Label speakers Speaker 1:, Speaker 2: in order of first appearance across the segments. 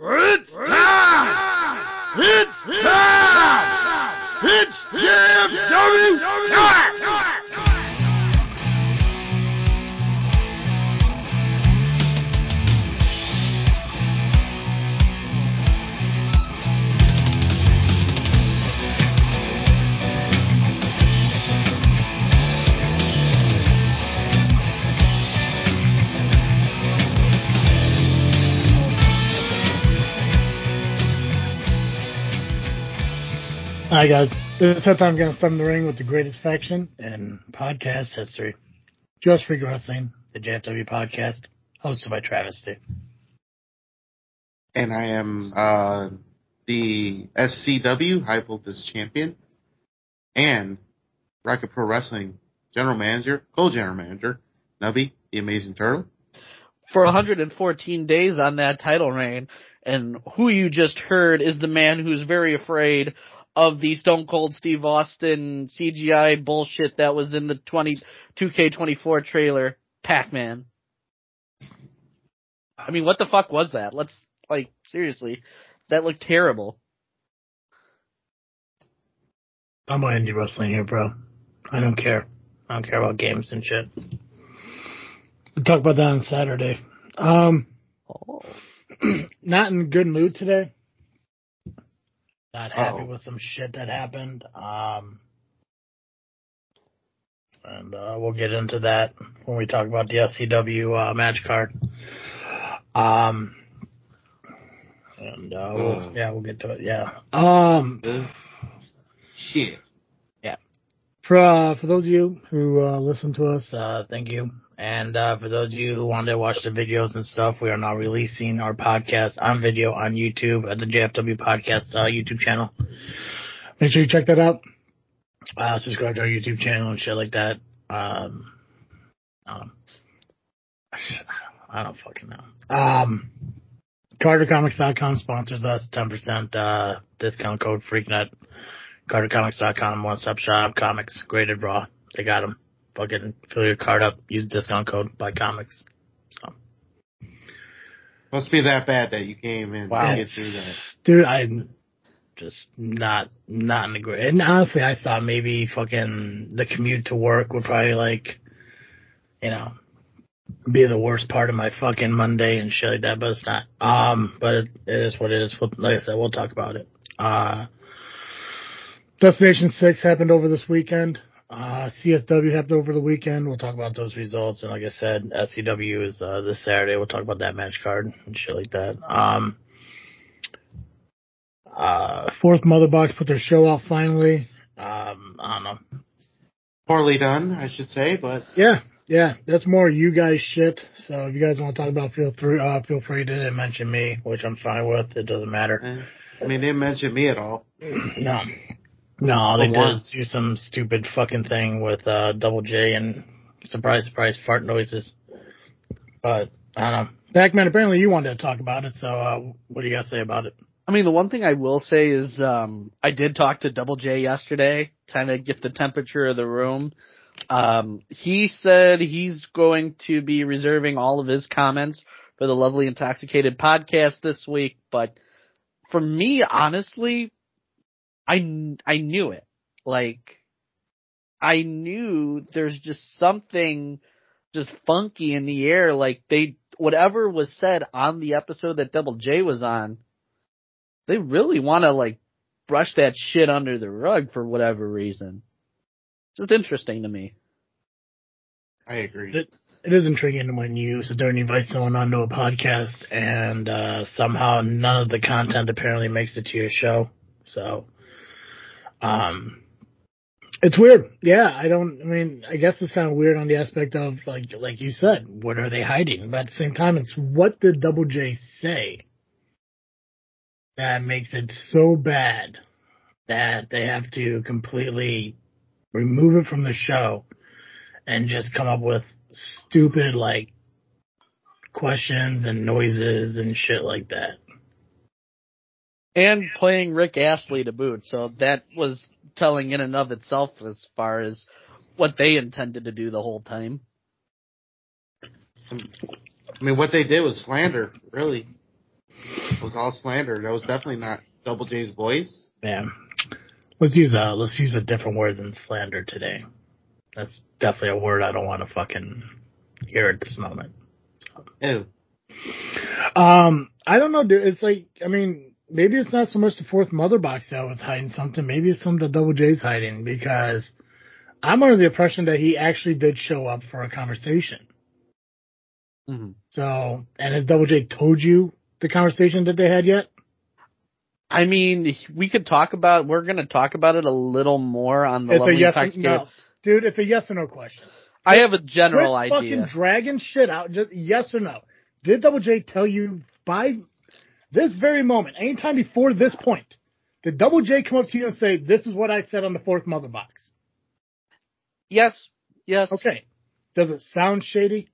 Speaker 1: Rrrr!
Speaker 2: Hi guys, it's that time gonna start in the ring with the greatest faction in podcast history. Just Freak Wrestling, the JFW podcast, hosted by Travis T.
Speaker 3: and I am uh, the SCW High Voltage Champion and Rocket Pro Wrestling General Manager, co-general manager, Nubby, the Amazing Turtle.
Speaker 4: for 114 days on that title reign. And who you just heard is the man who's very afraid of the Stone Cold Steve Austin CGI bullshit that was in the 20, 2K24 trailer, Pac-Man. I mean, what the fuck was that? Let's, like, seriously. That looked terrible.
Speaker 2: I'm on indie wrestling here, bro. I don't care. I don't care about games and shit. We'll talk about that on Saturday. Um,
Speaker 4: Oh.
Speaker 2: not in a good mood today. Not happy
Speaker 3: Uh-oh.
Speaker 2: with some shit that happened. Um, and uh, we'll get into that when we talk about the SCW uh, match card. Um, and uh, we'll,
Speaker 3: Oh.
Speaker 2: yeah, we'll get to it. Yeah. Um,
Speaker 3: Ugh. Shit.
Speaker 2: for uh, for those of you who uh, listen to us, uh, thank you. And uh, for those of you who wanted to watch the videos and stuff, we are now releasing our podcast on video on YouTube at the JFW Podcast uh, YouTube channel. Make sure you check that out. Uh, subscribe to our YouTube channel and shit like that. Um, um, I don't fucking know. Um, CarterComics.com sponsors us. 10% uh, discount code FreakNet. CarterComics.com, one stop shop, comics, graded raw. They got them. Fucking fill your card up, use discount code, buy comics. So,
Speaker 3: Must be that bad that you came in
Speaker 4: Wow.
Speaker 3: to get through that.
Speaker 2: dude, I'm just not, not in the great. And honestly, I thought maybe fucking the commute to work would probably like, you know, be the worst part of my fucking Monday and shit like that, but it's not. Um, but it, it is what it is. We'll- Like I said, we'll talk about it. Uh, Destination 6 happened over this weekend. Uh, CSW happened over the weekend. We'll talk about those results. And like I said, SCW is, uh, this Saturday. We'll talk about that match card and shit like that. Um, uh, Fourth Mother Box put their show out finally. Um, I don't know.
Speaker 3: Poorly done, I should say, but
Speaker 2: Yeah, yeah, that's more you guys shit. So if you guys want to talk about, feel free, uh, feel free to mention me, which I'm fine with. It doesn't matter.
Speaker 3: eh, I mean, they didn't mention me at all.
Speaker 2: No, no, they
Speaker 3: For
Speaker 2: did do some stupid fucking thing with uh, Double J and surprise, surprise, fart noises. But I don't know. Pac-Man, apparently you wanted to talk about it. So uh, what do you got to say about it?
Speaker 4: I mean, the one thing I will say is, um, I did talk to Double J yesterday, kind of get the temperature of the room. Um, he said he's going to be reserving all of his comments for the Lovely Intoxicated podcast this week, but for me, honestly, I, I knew it. Like, I knew there's just something just funky in the air. Like they, whatever was said on the episode that Double J was on, they really want to like brush that shit under the rug for whatever reason. Just interesting to me.
Speaker 3: I agree.
Speaker 2: It- It is intriguing when you sit there and invite someone onto a podcast and uh, somehow none of the content apparently makes it to your show. So, um, it's weird. Yeah, I don't. I mean, I guess it's kind of weird on the aspect of like, like you said, what are they hiding? But at the same time, it's what did Double J say that makes it so bad that they have to completely remove it from the show and just come up with stupid like questions and noises and shit like that.
Speaker 4: And playing Rick Astley to boot, so that was telling in and of itself as far as what they intended to do the whole time.
Speaker 3: I mean, what they did was slander, really. It was all slander. That was definitely not Double J's voice.
Speaker 2: Man, Let's use a let's use a different word than slander today. That's definitely a word I don't want to fucking hear at this moment.
Speaker 3: Ew.
Speaker 2: Um, I don't know, dude. It's like, I mean, maybe it's not so much the fourth mother box that was hiding something. Maybe it's something that Double J's hiding because I'm under the impression that he actually did show up for a conversation.
Speaker 4: Mhm.
Speaker 2: So, and has Double J told you the conversation that they had yet?
Speaker 4: I mean, we could talk about. We're going to talk about it a little more on the
Speaker 2: it's a yes or no. Dude, it's a yes or no question.
Speaker 4: I have a general
Speaker 2: Quit
Speaker 4: idea.
Speaker 2: fucking dragging shit out. Just yes or no. Did Double J tell you by this very moment, anytime before this point, did Double J come up to you and say, "This is what I said on the fourth mother box"?
Speaker 4: Yes. Yes.
Speaker 2: Okay. Does it sound shady?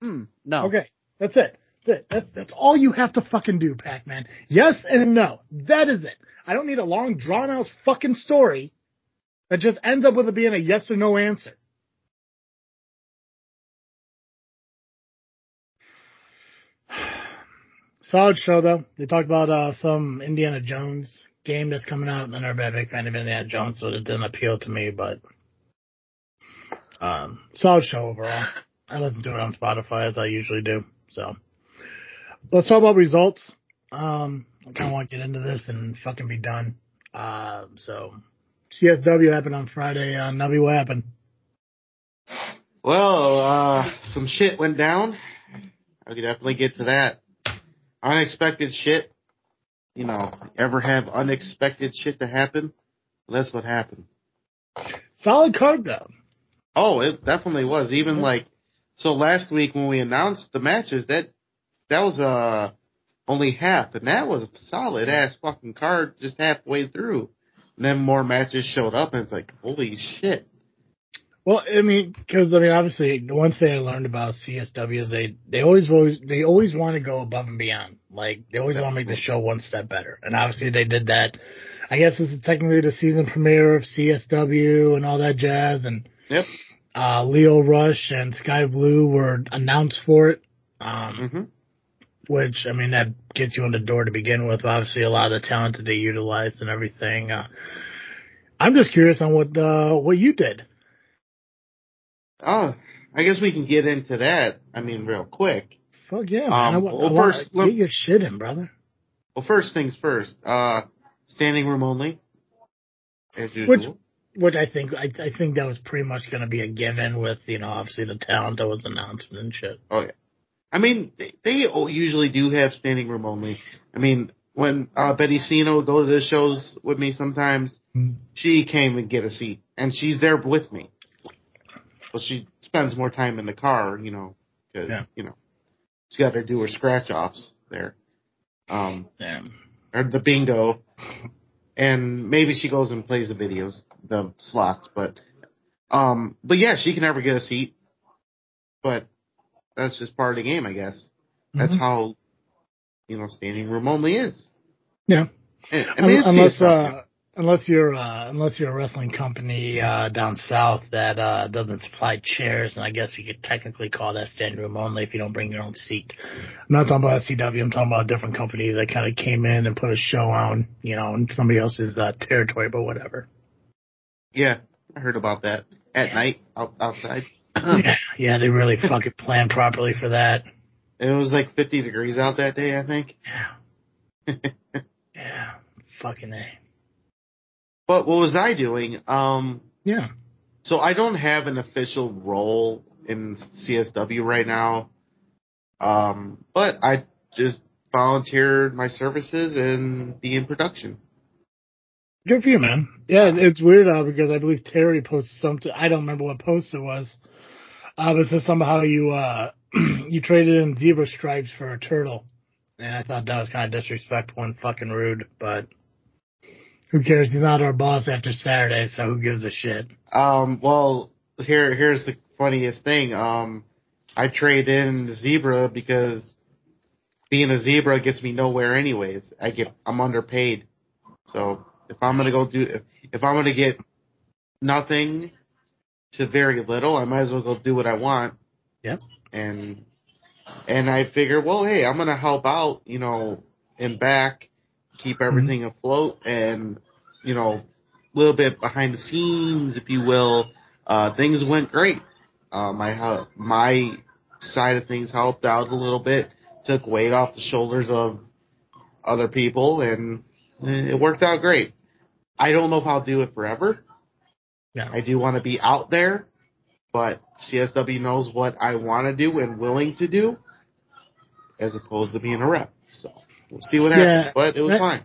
Speaker 4: Hmm, no.
Speaker 2: Okay. That's it. That's it. That's that's all you have to fucking do, Pac-Man. Yes and no. That is it. I don't need a long, drawn out fucking story that just ends up with it being a yes or no answer. Solid show though. They talked about uh, some Indiana Jones game that's coming out. And I'm been a big fan of Indiana Jones, so it didn't appeal to me. But um, solid show overall. I listen to it on Spotify as I usually do. So let's talk about results. Um, I kind of want to get into this and fucking be done. Uh, so CSW happened on Friday. Uh, Nubby, what happened?
Speaker 3: Well, uh, some shit went down. I could definitely get to that. Unexpected shit. You know, ever have unexpected shit to happen? That's what happened.
Speaker 2: Solid card though.
Speaker 3: Oh, it definitely was. Even like, so last week when we announced the matches, that, that was, uh, only half, and that was a solid ass fucking card just halfway through. And then more matches showed up, and it's like, holy shit.
Speaker 2: Well, I mean, because I mean, obviously, the one thing I learned about CSW is they they always always they always want to go above and beyond. Like they always want to make the show one step better, and obviously they did that. I guess this is technically the season premiere of CSW and all that jazz, and
Speaker 3: Yep.
Speaker 2: uh, Leo Rush and Sky Blue were announced for it. Um,
Speaker 3: hmm
Speaker 2: which I mean that gets you in the door to begin with. Obviously, a lot of the talent that they utilized and everything. Uh, I'm just curious on what uh, what you did.
Speaker 3: Oh, I guess we can get into that. I mean, real quick.
Speaker 2: Fuck yeah, man!
Speaker 3: Um,
Speaker 2: I,
Speaker 3: well,
Speaker 2: I
Speaker 3: first, let-
Speaker 2: get your shit in, brother.
Speaker 3: Well, first things first. Uh, standing room only, as usual.
Speaker 2: Which I think I, I think that was pretty much going to be a given with you know obviously the talent that was announced and shit.
Speaker 3: Oh yeah. I mean, they, they usually do have standing room only. I mean, when uh, Betty would go to the shows with me sometimes,
Speaker 2: Mm.
Speaker 3: she came and get a seat, and she's there with me. But she spends more time in the car, you know, because
Speaker 2: Yeah.
Speaker 3: you know she's got to do her scratch offs there, um,
Speaker 2: Yeah.
Speaker 3: or the bingo, and maybe she goes and plays the videos, the slots. But, um, but yeah, she can never get a seat. But that's just part of the game, I guess. That's
Speaker 2: Mhm.
Speaker 3: how, you know, standing room only is.
Speaker 2: Yeah.
Speaker 3: I mean,
Speaker 2: unless uh, unless you're uh, unless you're a wrestling company uh, down south that uh, doesn't supply chairs, and I guess you could technically call that standing room only if you don't bring your own seat. I'm not talking about CW. I'm talking about a different company that kind of came in and put a show on, you know, in somebody else's uh, territory, but whatever.
Speaker 3: yeah, I heard about that at
Speaker 2: Yeah.
Speaker 3: night out, outside.
Speaker 2: yeah, yeah, they really fucking planned properly for that.
Speaker 3: It was like 50 degrees out that day, I think.
Speaker 2: Yeah, yeah, fucking a.
Speaker 3: But what was I doing? Um,
Speaker 2: Yeah.
Speaker 3: so I don't have an official role in CSW right now. Um, but I just volunteered my services and be in production.
Speaker 2: Good for you, man. Yeah, it's weird uh, because I believe Terry posted something. I don't remember what post it was. Uh, but it says somehow you uh you traded in zebra stripes for a turtle, and I thought that was kind of disrespectful and fucking rude. But who cares? He's not our boss after Saturday, so who gives a shit?
Speaker 3: Um, well, here, here's the funniest thing. Um, I trade in the zebra because being a zebra gets me nowhere anyways. I get, I'm underpaid. So if I'm gonna go do, if, if I'm gonna get nothing to very little, I might as well go do what I want.
Speaker 2: Yep.
Speaker 3: And And I figure, well, hey, I'm gonna help out, you know, and back, keep everything afloat, and you know, a little bit behind the scenes, if you will. Uh, things went great. Uh, my hel- my side of things helped out a little bit, took weight off the shoulders of other people, and it worked out great. I don't know if I'll do it forever.
Speaker 2: Yeah.
Speaker 3: I do want to be out there, but CSW knows what I want to do and willing to do, as opposed to being a rep. So we'll see what happens.
Speaker 2: Yeah,
Speaker 3: but it was
Speaker 2: that-
Speaker 3: fine.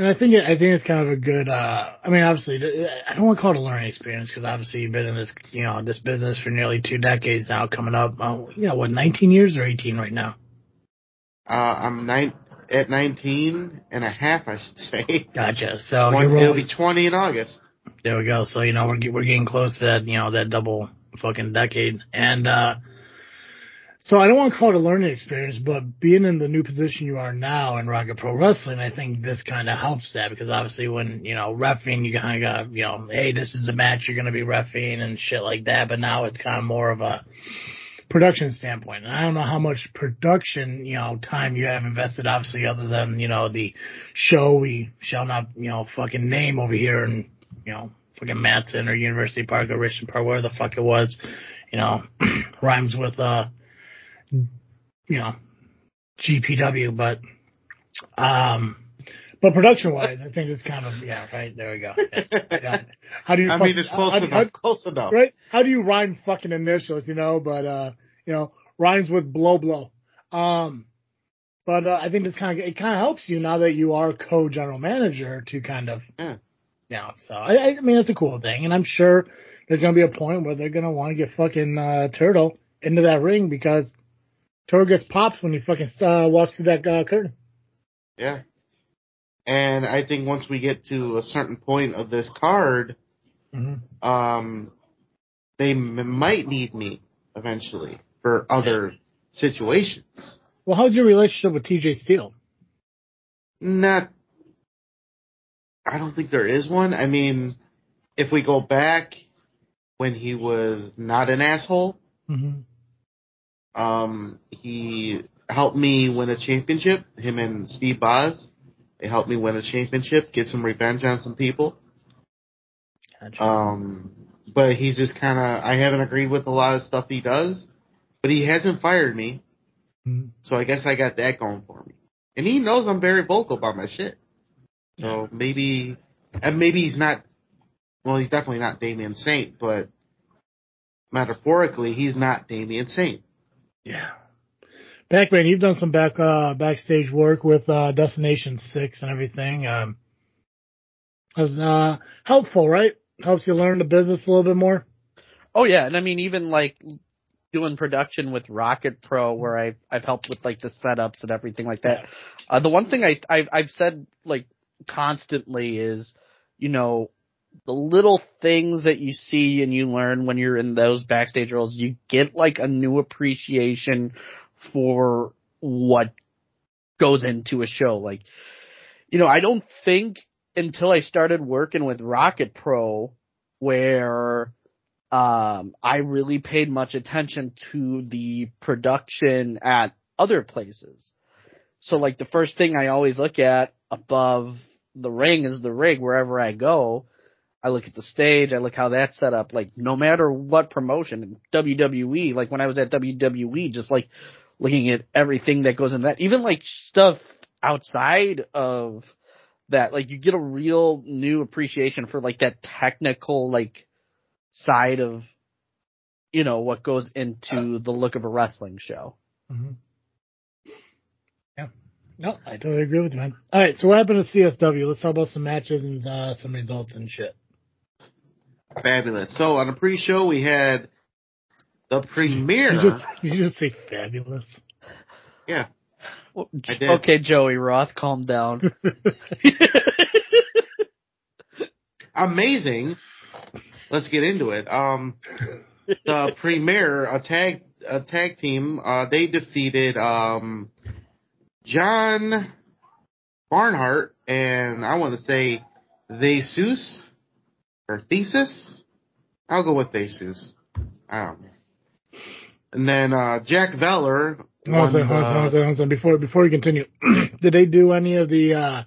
Speaker 2: And I think it, I think it's kind of a good. uh I mean, obviously, I don't want to call it a learning experience because obviously you've been in this, you know, this business for nearly two decades now. Coming up, oh, yeah, what, 19 years or 18 right now?
Speaker 3: Uh, I'm nine, at 19 and a half, I should say.
Speaker 2: Gotcha. So
Speaker 3: Twen-
Speaker 2: you're
Speaker 3: it'll be 20 in August.
Speaker 2: There we go. So you know we're we're getting close to that you know that double fucking decade, and uh so I don't want to call it a learning experience, but being in the new position you are now in Rocket Pro Wrestling, I think this kind of helps that because obviously when you know refing, you kind of got you know, hey, this is a match you're going to be refing and shit like that, but now it's kind of more of a production standpoint. And I don't know how much production, you know, time you have invested, obviously, other than, you know, the show we shall not, you know, fucking name over here and, you know, fucking Matson or University Park or Richmond Park, where the fuck it was, you know, rhymes with, uh, you know, GPW, but, um, but production wise, I think it's kind of, yeah, right, there we go. Yeah. How do you,
Speaker 3: I
Speaker 2: fuck-
Speaker 3: mean, it's close
Speaker 2: how-
Speaker 3: enough.
Speaker 2: how-
Speaker 3: close enough.
Speaker 2: right? How do you rhyme fucking initials, you know? But uh, you know, rhymes with blow blow. Um, but uh, I think this kind of it kind of helps you now that you are co-general manager to kind of,
Speaker 3: Yeah.
Speaker 2: you know. So I, I mean, it's a cool thing, and I'm sure there's gonna be a point where they're gonna want to get fucking uh, Turtle into that ring because Turtle gets pops when he fucking uh, walks through that uh, curtain.
Speaker 3: Yeah. And I think once we get to a certain point of this card,
Speaker 2: Mm-hmm.
Speaker 3: um, they m- might need me eventually for other situations.
Speaker 2: Well, how's your relationship with TJ Steele?
Speaker 3: Not, I don't think there is one. I mean, if we go back when he was not an asshole,
Speaker 2: Mm-hmm.
Speaker 3: Um, he helped me win a championship. Him and Steve Boz, they helped me win a championship, get some revenge on some people. Um, but he's just kind of, I haven't agreed with a lot of stuff he does, but he hasn't fired me.
Speaker 2: Mhm.
Speaker 3: So I guess I got that going for me. And he knows I'm very vocal about my shit. So maybe, and maybe he's not, well, he's definitely not Damien Saint, but metaphorically, he's not Damien Saint.
Speaker 2: Yeah. Pac-Man, you've done some back uh backstage work with uh Destination Six and everything. Um was uh helpful, right? Helps you learn the business a little bit more.
Speaker 4: Oh yeah, and I mean even like doing production with Rocket Pro where I I've helped with like the setups and everything like that. Uh, the one thing I I've, I've said like constantly is, you know, the little things that you see and you learn when you're in those backstage roles, you get like a new appreciation for what goes into a show. Like, you know, I don't think until I started working with Rocket Pro where um, I really paid much attention to the production at other places. So like the first thing I always look at above the ring is the rig wherever I go. I look at the stage, I look how that's set up, like no matter what promotion, WWE, like when I was at WWE, just like looking at everything that goes in that, even like stuff outside of that, like you get a real new appreciation for like that technical, like side of, you know, what goes into the look of a wrestling show.
Speaker 2: Mm-hmm. Yeah. No, I totally agree with you, man. All right, so what happened to CSW? Let's talk about some matches and uh, some results and shit.
Speaker 3: Fabulous. So on the pre-show, we had the premiere.
Speaker 2: You just you just say fabulous.
Speaker 3: yeah.
Speaker 4: Well, Okay, Joey Roth, calm down.
Speaker 3: amazing. Let's get into it. Um, the premiere, a tag, a tag team, uh, they defeated, um, John Barnhart and I want to say Jesus or Thesis. I'll go with thesis. I don't know. And then, uh, Jack Veller
Speaker 2: Hold on, hold on, hold on,
Speaker 3: the-
Speaker 2: hold on. Before before we continue, did they do any of the uh,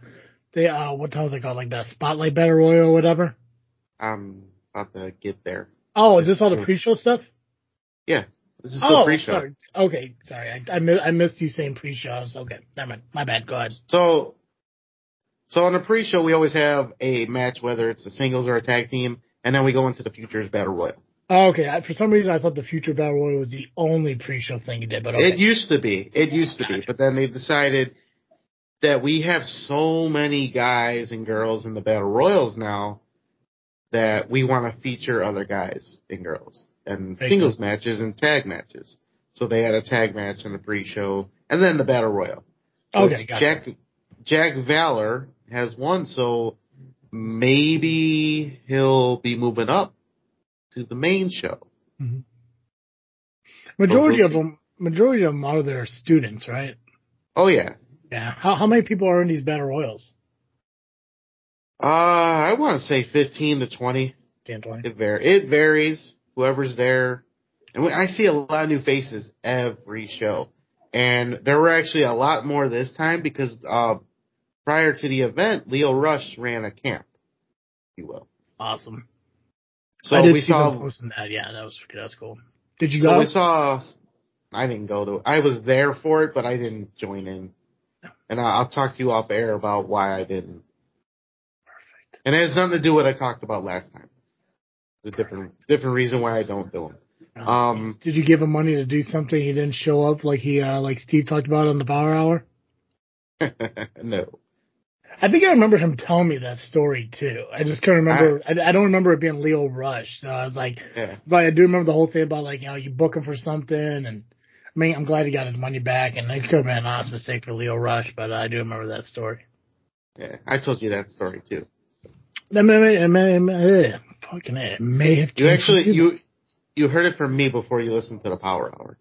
Speaker 2: they uh, what the hell's it called, like the Spotlight Battle Royal or whatever?
Speaker 3: I'm about to get there.
Speaker 2: Oh, is this all the pre-show stuff?
Speaker 3: Yeah, this is still
Speaker 2: Oh,
Speaker 3: pre-show.
Speaker 2: sorry. Okay, sorry. I I, mi- I missed you saying pre-shows. Okay, never mind. My bad. Go ahead.
Speaker 3: So, so on the pre-show, we always have a match, whether it's a singles or a tag team, and then we go into the Futures Battle Royal.
Speaker 2: Oh, okay. I, for some reason, I thought the Future Battle Royal was the only pre-show thing you did, but okay.
Speaker 3: It used to be, it used to be, but then they decided that we have so many guys and girls in the Battle Royals now that we want to feature other guys and girls and singles matches and tag matches. So they had a tag match in the pre-show and then the Battle Royal.
Speaker 2: okay, gotcha.
Speaker 3: Jack Jack Valor has won, so maybe he'll be moving up to the main show.
Speaker 2: Majority
Speaker 3: we'll
Speaker 2: of them, majority of them are their students, right?
Speaker 3: Oh yeah.
Speaker 2: Yeah. How how many people are in these battle royals?
Speaker 3: Uh I want to say 15 to 20.
Speaker 2: 10, 20?
Speaker 3: It var- it varies. Whoever's there. And we, I see a lot of new faces every show. And there were actually a lot more this time because uh prior to the event, Leo Rush ran a camp, if you will.
Speaker 2: Awesome.
Speaker 3: So
Speaker 2: I did
Speaker 3: we
Speaker 2: see
Speaker 3: saw
Speaker 2: posting that. Yeah, that was that's cool. Did you
Speaker 3: So
Speaker 2: go?
Speaker 3: we saw. I didn't go to. I was there for it, but I didn't join in. And I- I'll talk to you off air about why I didn't.
Speaker 2: Perfect.
Speaker 3: And it has nothing to do with what I talked about last time. It's a different different reason why I don't do them. Um,
Speaker 2: Did you give him money to do something he didn't show up like he uh like Steve talked about on the Power Hour?
Speaker 3: no.
Speaker 2: I think I remember him telling me that story too. I just can't remember. I, I don't remember it being Leo Rush. So I was like,
Speaker 3: Yeah.
Speaker 2: but I do remember the whole thing about like you know you book him for something, and I mean I'm glad he got his money back, and it could have been an honest mistake for Leo Rush, but I do remember that story.
Speaker 3: Yeah. I told you that story too.
Speaker 2: May, it may, it may, eh, fucking it may have.
Speaker 3: You actually you you heard it from me before you listened to the Power Hour.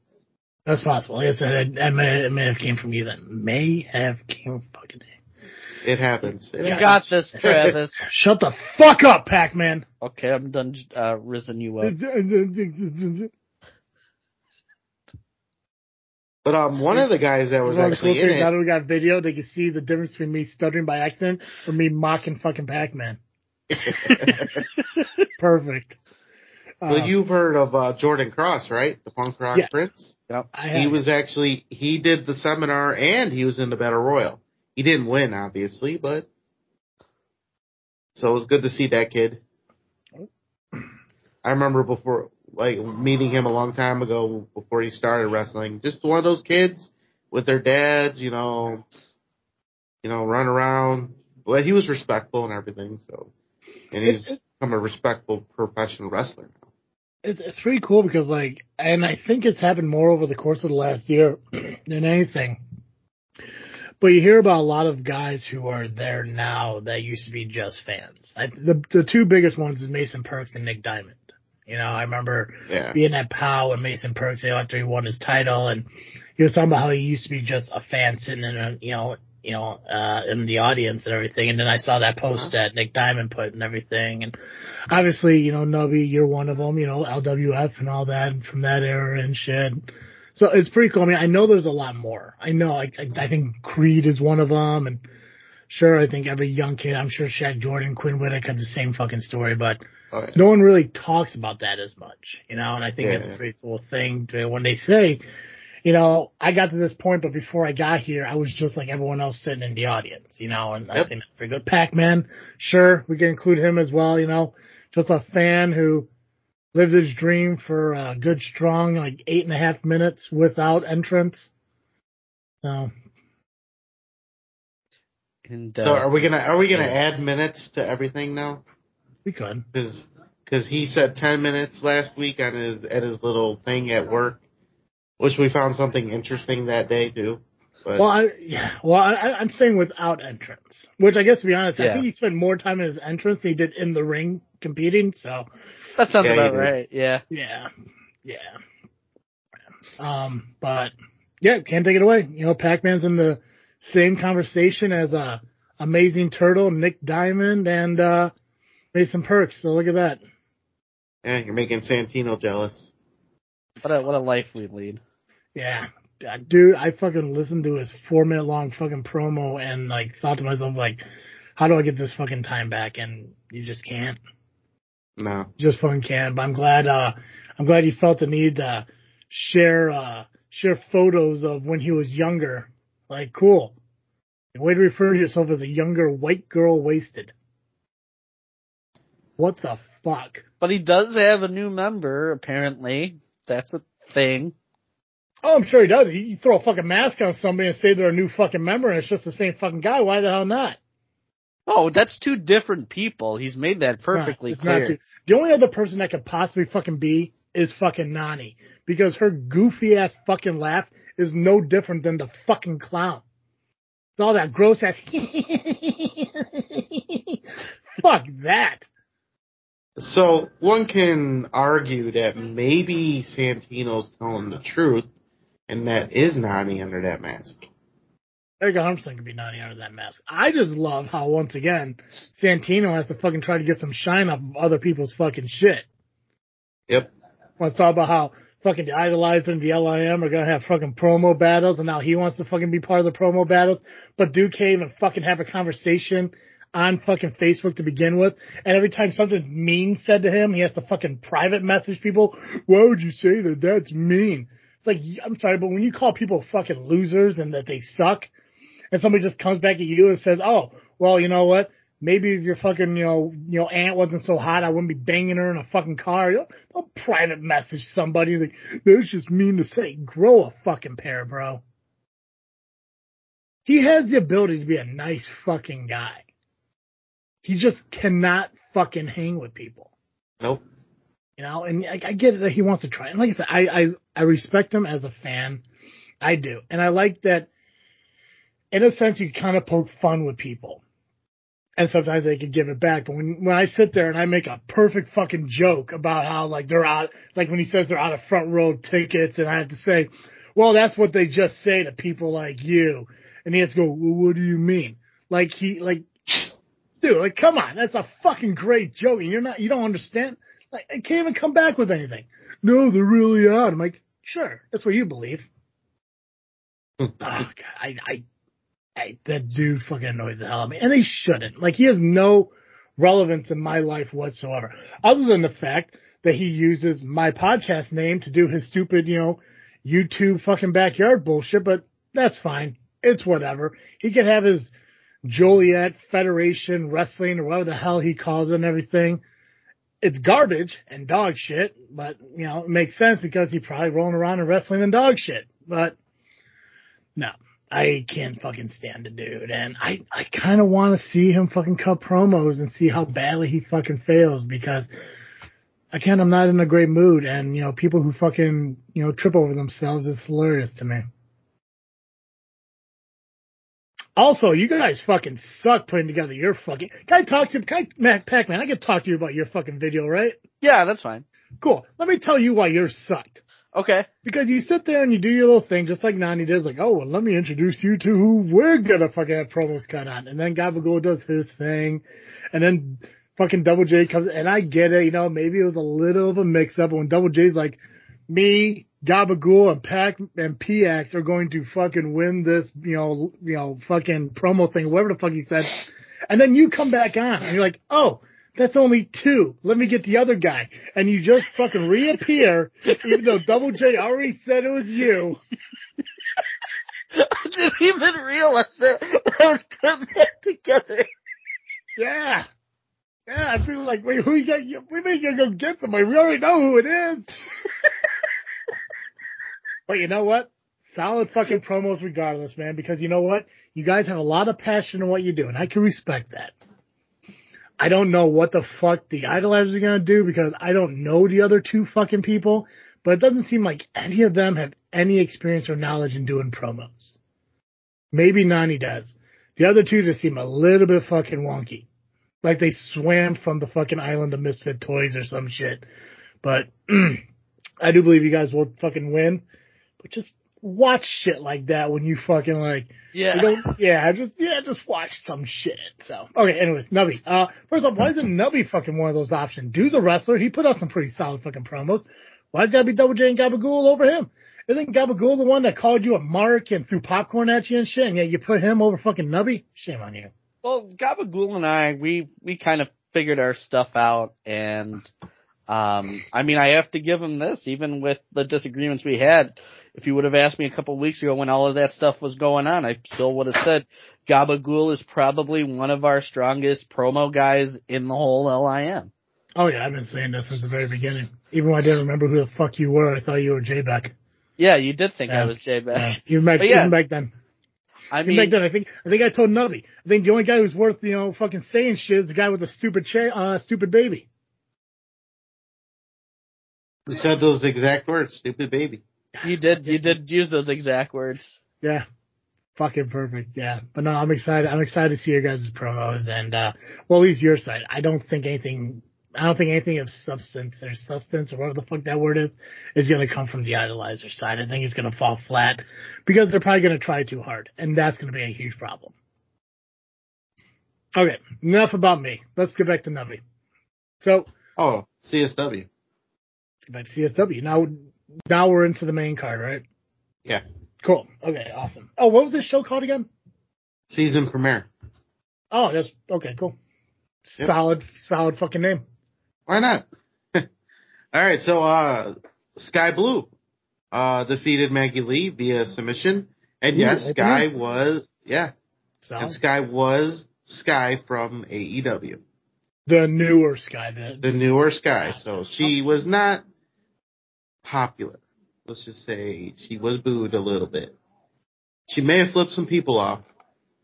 Speaker 2: That's possible. Like I said, it, it, may, it may have came from you. That may have came from fucking.
Speaker 3: It happens. It
Speaker 4: You
Speaker 3: happens.
Speaker 4: got this, Travis.
Speaker 2: Shut the fuck up, Pac-Man.
Speaker 4: okay, I'm done uh, risen you up.
Speaker 3: But um, one of the guys that was
Speaker 2: One the cool
Speaker 3: actually in
Speaker 2: things, now
Speaker 3: it.
Speaker 2: that we got video, they can see the difference between me stuttering by accident or me mocking fucking Pac-Man. Perfect.
Speaker 3: Well,
Speaker 2: Um,
Speaker 3: you've heard of uh, Jordan Cross, right? The punk rock
Speaker 2: Yes.
Speaker 3: prince.
Speaker 2: I
Speaker 3: He was actually he did the seminar and he was in the battle royal. He didn't win, obviously, but so it was good to see that kid. I remember before, like meeting him a long time ago before he started wrestling. Just one of those kids with their dads, you know, you know, run around. But he was respectful and everything, so and he's
Speaker 2: It- it-
Speaker 3: become a respectful professional wrestler now.
Speaker 2: it's it's pretty cool because like, and I think it's happened more over the course of the last year than anything. But you hear about a lot of guys who are there now that used to be just fans. I, the the two biggest ones is Mason Perks and Nick Diamond. You know, I remember
Speaker 3: Yeah.
Speaker 2: being at POW and Mason Perks you know, after he won his title, and he was talking about how he used to be just a fan sitting in a you know you know uh in the audience and everything. And then I saw that post that Nick Diamond put and everything, and obviously you know Nubby, you're one of them. You know LWF and all that from that era and shit. So it's pretty cool. I mean, I know there's a lot more. I know. I I, I think Creed is one of them, and sure, I think every young kid. I'm sure Shaq Jordan, Quinn Whittick have the same fucking story, but
Speaker 3: Oh, yeah.
Speaker 2: no one really talks about that as much, you know, and I think
Speaker 3: Yeah.
Speaker 2: it's a pretty cool thing to, when they say, you know, I got to this point, but before I got here, I was just like everyone else sitting in the audience, you know, and I
Speaker 3: Yep.
Speaker 2: think that's pretty good. Pac-Man, sure, we can include him as well, you know, just a fan who lived his dream for a good strong, like eight and a half minutes without entrance. So,
Speaker 4: And
Speaker 3: So
Speaker 4: uh,
Speaker 3: are we gonna are we gonna
Speaker 4: yeah.
Speaker 3: add minutes to everything now?
Speaker 2: we could.
Speaker 3: Because because he said ten minutes last week on his at his little thing at work, which we found something interesting that day too. But
Speaker 2: Well, I, yeah, well, I, I'm saying without entrance, which I guess to be honest, I think he spent more time in his entrance than he did in the ring competing. So,
Speaker 4: that sounds
Speaker 3: Yeah,
Speaker 4: about right. Yeah.
Speaker 2: yeah, yeah. Um, but yeah, can't take it away. You know, Pac-Man's in the same conversation as uh, Amazing Turtle, Nick Diamond, and uh, Mason Perks. So look at that.
Speaker 3: yeah, you're making Santino jealous.
Speaker 4: What a what a life we lead.
Speaker 2: Yeah, uh, dude, I fucking listened to his four minute long fucking promo and like thought to myself like, how do I get this fucking time back? And you just can't.
Speaker 3: No.
Speaker 2: just fucking can. But I'm glad, uh, I'm glad you felt the need to share, uh, share photos of when he was younger. Like, cool. Way to refer to yourself as a younger white girl wasted. What the fuck?
Speaker 4: But he does have a new member, apparently. That's a thing.
Speaker 2: Oh, I'm sure he does. You you throw a fucking mask on somebody and say they're a new fucking member and it's just the same fucking guy. Why the hell not?
Speaker 4: Oh, that's two different people. He's made that perfectly
Speaker 2: No, it's not
Speaker 4: clear.
Speaker 2: The only other person that could possibly fucking be is fucking Nani because her goofy ass fucking laugh is no different than the fucking clown. It's all that gross ass. Fuck that.
Speaker 3: So one can argue that maybe Santino's telling the truth, and that is Nani under that mask.
Speaker 2: Eric Armstrong could be Nani under that mask. I just love how once again Santino has to fucking try to get some shine off of other people's fucking shit.
Speaker 3: Yep.
Speaker 2: wants to talk about how fucking the Idolizer and the LIM are gonna have fucking promo battles, and now he wants to fucking be part of the promo battles. But Duke can't even fucking have a conversation on fucking Facebook to begin with. And every time something mean said to him, he has to fucking private message people. Why would you say that? That's mean. It's like I'm sorry, but when you call people fucking losers and that they suck, and somebody just comes back at you and says, "Oh, well, you know what? Maybe if your fucking you know you know aunt wasn't so hot, I wouldn't be banging her in a fucking car." Don't, don't private message somebody like that's just mean to say. Grow a fucking pair, bro. He has the ability to be a nice fucking guy. He just cannot fucking hang with people.
Speaker 3: Nope.
Speaker 2: You know, and I, I get it that he wants to try. And like I said, I, I, I respect him as a fan. I do. And I like that in a sense you kind of poke fun with people. And sometimes they can give it back. But when, when I sit there and I make a perfect fucking joke about how like they're out, like when he says they're out of front row tickets and I have to say, well, that's what they just say to people like you. And he has to go, well, what do you mean? Like he, like, dude, like come on, that's a fucking great joke. And you're not, you don't understand. Like, I can't even come back with anything. No, they're really out. I'm like, sure, that's what you believe. Hmm. oh, God, I, I, I, that dude fucking annoys the hell out of me. And he shouldn't. Like, he has no relevance in my life whatsoever. Other than the fact that he uses my podcast name to do his stupid, you know, YouTube fucking backyard bullshit, but that's fine. It's whatever. He can have his Joliet Federation Wrestling or whatever the hell he calls it and everything. It's garbage and dog shit, but you know, it makes sense because he's probably rolling around and wrestling and dog shit. But no, I can't fucking stand the dude. And I, I kind of want to see him fucking cut promos and see how badly he fucking fails because again, I'm not in a great mood. And, you know, people who fucking, you know, trip over themselves is hilarious to me. Also, you guys fucking suck putting together your fucking. Can I talk to can I, Mac Pac-Man? I can talk to you about your fucking video, right?
Speaker 4: Yeah, that's fine.
Speaker 2: Cool. Let me tell you why yours sucked.
Speaker 4: Okay.
Speaker 2: Because you sit there and you do your little thing, just like Nani does, like, oh, well, let me introduce you to who we're gonna fucking have promos cut on. And then Gabagool does his thing. And then fucking Double J comes, and I get it, you know, maybe it was a little of a mix up But when Double J's like, me, Gabagool, and Pac, and PX are going to fucking win this, you know, you know, fucking promo thing, whatever the fuck he said. And then you come back on and you're like, oh, that's only two. Let me get the other guy. And you just fucking reappear, even though Double J already said it was you.
Speaker 4: I didn't even realize that I was putting that together.
Speaker 2: Yeah. Yeah, I feel like, wait, who you got? We may go get somebody. We already know who it is. but you know what? Solid fucking promos regardless, man, because you know what? You guys have a lot of passion in what you do, and I can respect that. I don't know what the fuck the idolizers are gonna do because I don't know the other two fucking people, but it doesn't seem like any of them have any experience or knowledge in doing promos. Maybe Nani does. The other two just seem a little bit fucking wonky. Like they swam from the fucking island of misfit toys or some shit. But I do believe you guys will fucking win. But just watch shit like that when you fucking like
Speaker 4: Yeah.
Speaker 2: you don't, yeah, just yeah, just watch some shit. So okay, anyways, Nubby. Uh, first off, why isn't Nubby fucking one of those options? Dude's a wrestler. He put out some pretty solid fucking promos. Why's it gotta be Double J and Gabagool over him? isn't Gabagool the one that called you a mark and threw popcorn at you and shit, and yet you put him over fucking Nubby? Shame on you.
Speaker 4: Well, Gabagool and I, we we kind of figured our stuff out, and um, I mean, I have to give him this, even with the disagreements we had. If you would have asked me a couple of weeks ago when all of that stuff was going on, I still would have said Gabagool is probably one of our strongest promo guys in the whole LIM.
Speaker 2: Oh yeah, I've been saying that since the very beginning. Even when I didn't remember who the fuck you were, I thought you were J Beck.
Speaker 4: Yeah, you did think
Speaker 2: Yeah.
Speaker 4: I was J
Speaker 2: Yeah.
Speaker 4: Beck.
Speaker 2: Even back,
Speaker 4: But yeah.
Speaker 2: even back then.
Speaker 4: I mean,
Speaker 2: back then, I think I think I told Nubby. I think the only guy who's worth you know fucking saying shit is the guy with the stupid cha- uh, stupid baby.
Speaker 3: You said those exact words, stupid baby.
Speaker 4: You did you did use those exact words.
Speaker 2: Yeah. Fucking perfect. Yeah. But no, I'm excited. I'm excited to see your guys' promos and, uh, well, at least your side. I don't think anything, I don't think anything of substance or substance or whatever the fuck that word is, is going to come from the idolizer side. I think it's going to fall flat because they're probably going to try too hard and that's going to be a huge problem. Okay. Enough about me. Let's get back to Nubby. So
Speaker 3: Oh, CSW.
Speaker 2: let's get back to CSW. Now, now we're into the main card, right?
Speaker 3: Yeah.
Speaker 2: Cool. Okay. Awesome. Oh, what was this show called again?
Speaker 3: Season premiere.
Speaker 2: Oh, that's okay, cool.
Speaker 3: Yep.
Speaker 2: Solid, solid fucking name.
Speaker 3: Why not? All right, so uh Sky Blue uh defeated Maggie Lee via submission. And
Speaker 2: Ooh,
Speaker 3: yes,
Speaker 2: opener?
Speaker 3: Sky was yeah, and Sky was Sky from AEW.
Speaker 2: The newer Sky, the,
Speaker 3: The newer Sky. So she was not popular. Let's just say she was booed a little bit. She may have flipped some people off.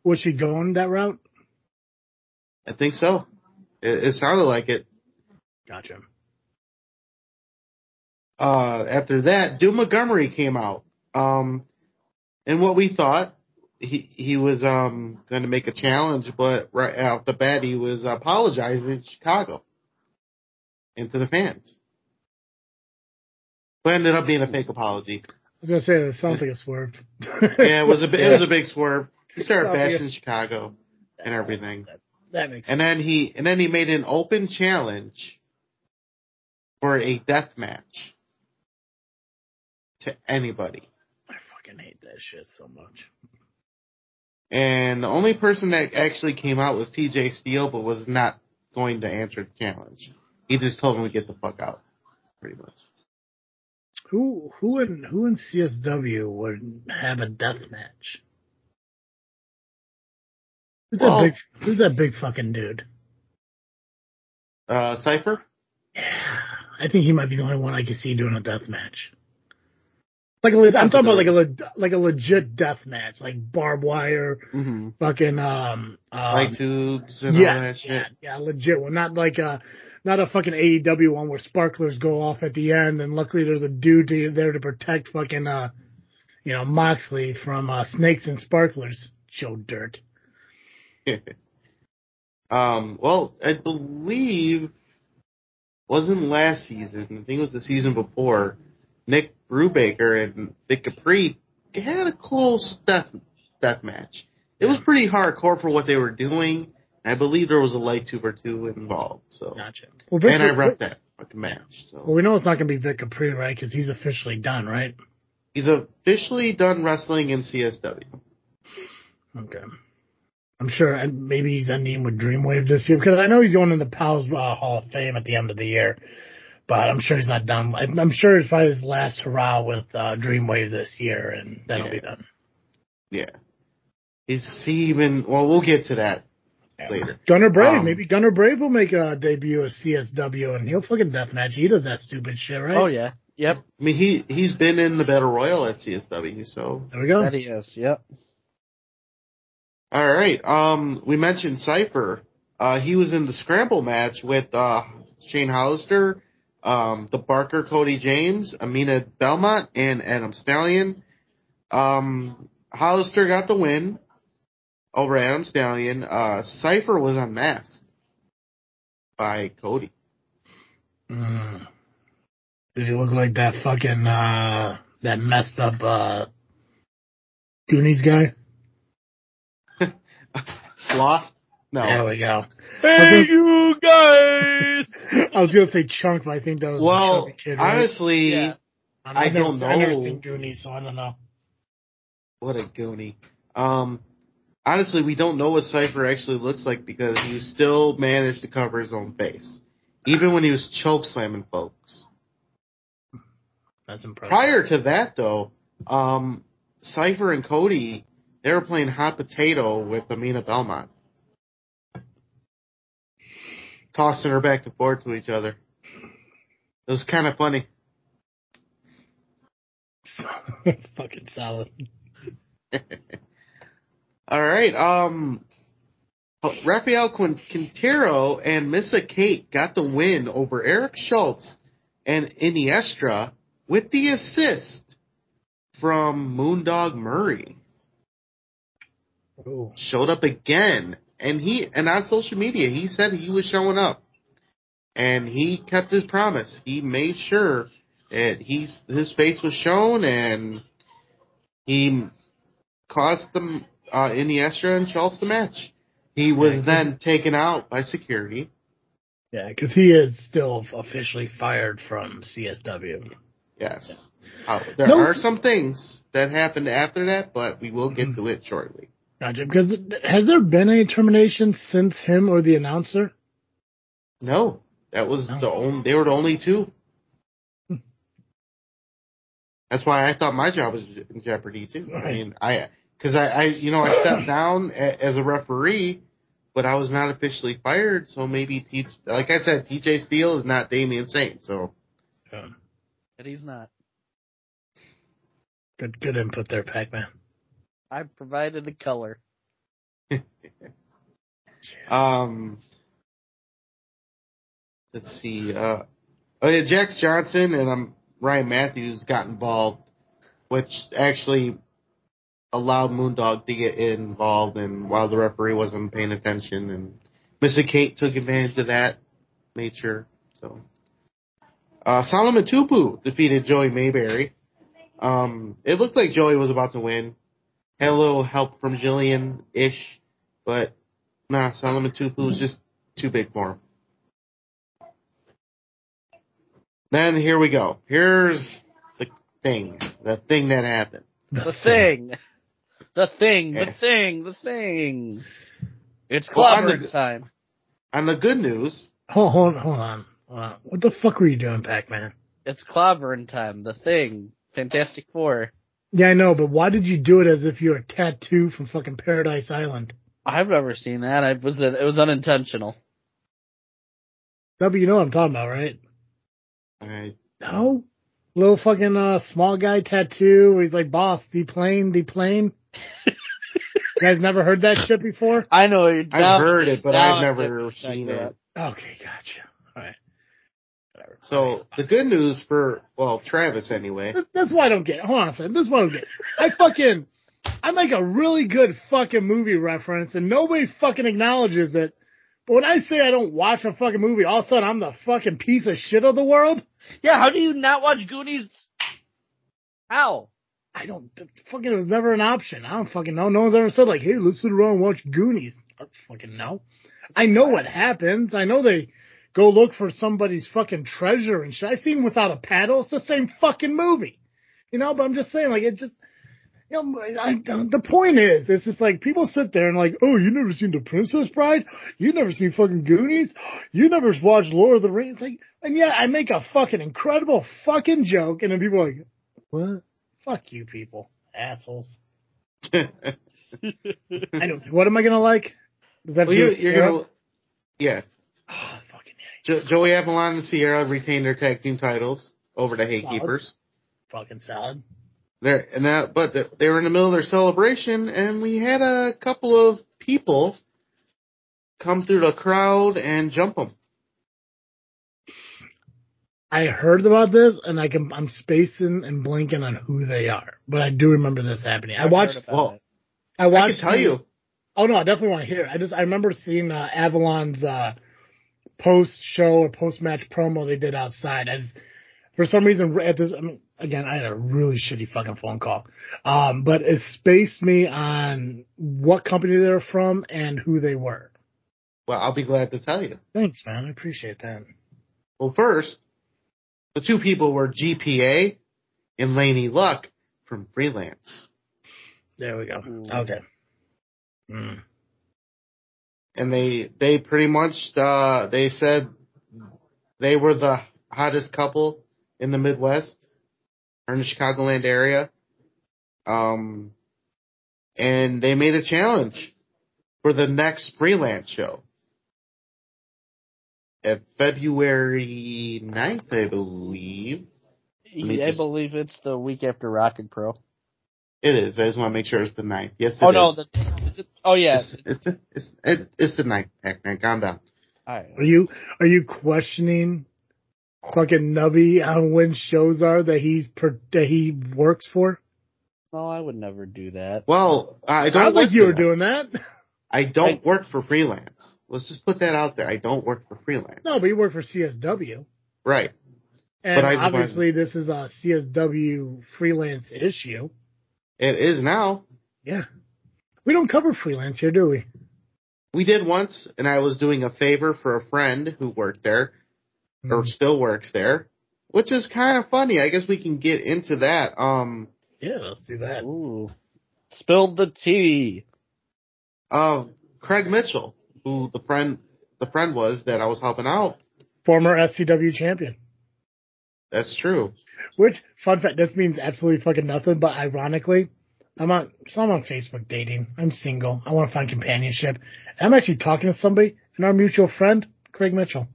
Speaker 2: was she going that route?
Speaker 3: I think so. It, it sounded like it.
Speaker 2: Gotcha.
Speaker 3: uh, after that, Doom Montgomery came out. Um, and what we thought, he, he was, um, going to make a challenge, but right out the bat, he was apologizing to Chicago and to the fans. But ended up being a fake apology.
Speaker 2: I was gonna say it sounds like a swerve.
Speaker 3: Yeah, it was a, bi- it was a big swerve. He started
Speaker 2: yeah.
Speaker 3: bashing Chicago and everything.
Speaker 2: that makes sense.
Speaker 3: And then he, and then he made an open challenge for a death match to anybody.
Speaker 2: I fucking hate that shit so much.
Speaker 3: And the only person that actually came out was TJ Steele, but was not going to answer the challenge. He just told him to get the fuck out, pretty much.
Speaker 2: Who who in who in CSW would have a death match? Who's
Speaker 3: Well-
Speaker 2: that big who's that big fucking dude?
Speaker 3: Uh, Cypher?
Speaker 2: Yeah. I think he might be the only one I can see doing a death match. Like a, I'm talking about like a like a legit death match, like barbed wire,
Speaker 4: Mm-hmm.
Speaker 2: fucking um, um
Speaker 3: Light tubes and all that
Speaker 2: Yes,
Speaker 3: shit.
Speaker 2: yeah, yeah, legit one. Not like a, not a fucking AEW one where sparklers go off at the end, and luckily there's a dude there to protect fucking, uh, you know, Moxley from uh, Snakes and Sparklers. Joe Dirt.
Speaker 3: um, well, I believe wasn't last season. I think it was the season before. Nick Brubaker and Vic Capri had a close death death match. It was pretty hardcore for what they were doing. I believe there was a light tube or two involved. So,
Speaker 2: Gotcha. Well, Vic,
Speaker 3: and I
Speaker 2: Vic-
Speaker 3: repped that fucking match.
Speaker 2: Well, we know it's not going to be Vic Capri, right? Because he's officially done, right?
Speaker 3: he's officially done wrestling in CSW.
Speaker 2: Okay. I'm sure and maybe he's ending with Dreamwave this year because I know he's going in the Pals uh, Hall of Fame at the end of the year, but I'm sure he's not done. I'm I'm sure it's probably his last hurrah with uh, Dreamwave this year, and then he'll
Speaker 3: be
Speaker 2: done.
Speaker 3: Yeah. He's he even well we'll get to that
Speaker 2: Yeah.
Speaker 3: later.
Speaker 2: Gunner Brave,
Speaker 3: Um,
Speaker 2: maybe Gunner Brave will make a debut at CSW, and he'll fucking deathmatch. He does that stupid shit, right?
Speaker 4: Oh yeah. Yep.
Speaker 3: I mean he he's been in the Battle Royal at CSW, so
Speaker 2: There we go.
Speaker 4: That he is. Yep.
Speaker 3: all right. Um we mentioned Cypher. Uh he was in the scramble match with uh Shane Hollister, um the Barker Cody James, Amina Belmont, and Adam Stallion. Um Hollister got the win over Adam Stallion. Uh Cypher was unmasked by Cody.
Speaker 2: Mm. Did he look like that fucking uh that messed up uh Goonies guy?
Speaker 3: Sloth? No.
Speaker 2: There we go.
Speaker 4: Hey, you guys!
Speaker 2: I was gonna say chunk, but I think that was the
Speaker 3: Well,
Speaker 2: chubby kid. Right?
Speaker 3: honestly,
Speaker 4: Yeah.
Speaker 3: I
Speaker 2: I've never-
Speaker 3: don't know.
Speaker 2: I've never
Speaker 3: know.
Speaker 2: seen Goonies, so I don't know.
Speaker 3: What a goonie. Um, honestly, we don't know what Cypher actually looks like because he still managed to cover his own face, even when he was choke slamming folks.
Speaker 2: That's impressive.
Speaker 3: Prior to that, though, um, Cypher and Cody they were playing hot potato with Amina Belmont, tossing her back and forth to each other. It was kind of funny.
Speaker 2: Fucking solid.
Speaker 3: All right. Um, Rafael Quintero and Missa Kate got the win over Eric Schultz and Iniestra with the assist from Moondog Murray.
Speaker 2: Ooh.
Speaker 3: Showed up again, and he and on social media he said he was showing up, and he kept his promise. He made sure that he's his face was shown, and he cost them uh, Iniestra and Schultz the match. He was
Speaker 2: Yeah,
Speaker 3: then taken out by security.
Speaker 2: Yeah, because he is still officially fired from CSW.
Speaker 3: Yes. Uh, there
Speaker 2: No.
Speaker 3: are some things that happened after that, but we will get to it shortly.
Speaker 2: Gotcha. Because has there been any termination since him or the announcer?
Speaker 3: No, that was
Speaker 2: No.
Speaker 3: the only. They were the only two.
Speaker 2: Hmm.
Speaker 3: That's why I thought my job was in jeopardy too. I mean, I because I, I you know I stepped down a, as a referee, but I was not officially fired. So maybe T, like I said, TJ Steele is not Damian Saint. So
Speaker 2: Yeah.
Speaker 4: But he's not.
Speaker 2: Good, good input there, Pac-Man.
Speaker 4: I provided the color.
Speaker 3: um, let's see. Uh, oh yeah, Jax Johnson and um Ryan Matthews got involved, which actually allowed Moondog to get involved, and while the referee wasn't paying attention, and Mr. Kate took advantage of that, made sure. So, uh, Solomon Tupu defeated Joey Mayberry. Um, it looked like Joey was about to win. Had a little help from Jillian ish, but nah, Solomon Tupu was just too big for him. Then here we go. Here's the thing, the thing that happened.
Speaker 4: The thing. The thing. The thing. The thing. It's
Speaker 3: Well,
Speaker 4: clobber time.
Speaker 3: On the good news,
Speaker 2: Hold, hold, hold on. Hold on. What the fuck were you doing, Pac-Man?
Speaker 4: It's clobbering time. The thing. Fantastic Four.
Speaker 2: Yeah, I know, but why did you do it as if you're a tattoo from fucking Paradise Island?
Speaker 4: I've never seen that. I was it was unintentional.
Speaker 2: No, but you know what I'm talking about, right?
Speaker 3: I,
Speaker 2: No? Little fucking uh small guy tattoo where he's like, boss, the plane, the plane. you guys never heard that shit before?
Speaker 4: I know you're
Speaker 3: I've
Speaker 4: now-
Speaker 3: heard it, but
Speaker 4: now
Speaker 3: I've never seen it.
Speaker 2: Okay, gotcha. Alright. Whatever.
Speaker 3: So the good news for well Travis anyway.
Speaker 2: That's why I don't get it. Hold on a second. This is what I don't get. I fucking, I make a really good fucking movie reference and nobody fucking acknowledges it. But when I say I don't watch a fucking movie, all of a sudden I'm the fucking piece of shit of the world.
Speaker 4: Yeah, how do you not watch Goonies? How?
Speaker 2: I don't, fucking, it was never an option. I don't fucking know. No one's ever said like, hey, let's sit around and watch Goonies. I fucking know. I know what happens. I know they go look for somebody's fucking treasure and shit. I've seen Without a Paddle. It's the same fucking movie. You know, but I'm just saying, like, it just, you know, I, the point is, it's just like people sit there and like, oh, you never seen The Princess Bride? You never seen fucking Goonies? You never watched Lord of the Rings? Like, and yet I make a fucking incredible fucking joke, and then people are like, what? Fuck you, people, assholes. I don't. What am I gonna like? Does that
Speaker 3: well,
Speaker 2: do
Speaker 3: you,
Speaker 2: a
Speaker 3: you're gonna yeah.
Speaker 2: Oh, yeah,
Speaker 3: Jo- Joey Avalon and Sierra retained their tag team titles over the Haykeepers.
Speaker 2: fucking salad.
Speaker 3: There and that, but the, they were in the middle of their celebration, and we had a couple of people come through the crowd and jump them.
Speaker 2: I heard about this, and I can. I'm spacing and blinking on who they are, but I do remember this happening. I
Speaker 4: I've
Speaker 2: watched.
Speaker 4: heard about
Speaker 3: well,
Speaker 4: it.
Speaker 2: I
Speaker 3: I
Speaker 2: watched.
Speaker 3: can tell
Speaker 2: the-
Speaker 3: you.
Speaker 2: Oh no, I definitely want to hear. It. I just I remember seeing uh, Avalon's uh, post show or post match promo they did outside. As for some reason at this, I mean, again, I had a really shitty fucking phone call, um, but it spaced me on what company they were from and who they were.
Speaker 3: Well, I'll be glad to tell you.
Speaker 2: Thanks, man. I appreciate that.
Speaker 3: Well, first, the two people were GPA and Laney Luck from Freelance.
Speaker 2: There we go.
Speaker 4: Ooh.
Speaker 2: Okay. Mm.
Speaker 3: And they they pretty much uh they said they were the hottest couple in the Midwest or in the Chicagoland area. Um and they made a challenge for the next freelance show. At February 9th, I believe. me
Speaker 4: I believe it's the week after Rocket Pro.
Speaker 3: It is. I just want to make sure it's the 9th. Yes, it
Speaker 4: Oh no, the, is it? Oh yeah.
Speaker 3: It's, it's, the, it's, it, it's the 9th, Pac-Man. Calm down.
Speaker 4: All right.
Speaker 2: Are you are you questioning fucking Nubby on when shows are that he's per, that he works for?
Speaker 4: No, I would never do that.
Speaker 3: Well, I don't
Speaker 2: Sounds like you were
Speaker 3: them.
Speaker 2: doing that.
Speaker 3: I don't
Speaker 4: I-
Speaker 3: work for freelance. Let's just put that out there. I don't work for freelance.
Speaker 2: No, but you work for CSW,
Speaker 3: right.
Speaker 2: and
Speaker 3: But I just
Speaker 2: obviously this is a CSW freelance issue.
Speaker 3: It is now.
Speaker 2: Yeah, we don't cover freelance here, do we?
Speaker 3: We did once, and I was doing a favor for a friend who worked there, or
Speaker 2: Mhm.
Speaker 3: still works there, which is kind of funny. I guess we can get into that. Um,
Speaker 2: Yeah, let's do that.
Speaker 4: Ooh. Spilled the tea.
Speaker 3: uh, Craig Mitchell, who the friend, the friend was that I was helping out.
Speaker 2: Former SCW champion.
Speaker 3: That's true.
Speaker 2: Which fun fact? This means absolutely fucking nothing. But ironically, I'm on so I'm on Facebook dating. I'm single. I want to find companionship. I'm actually talking to somebody, and our mutual friend, Craig Mitchell.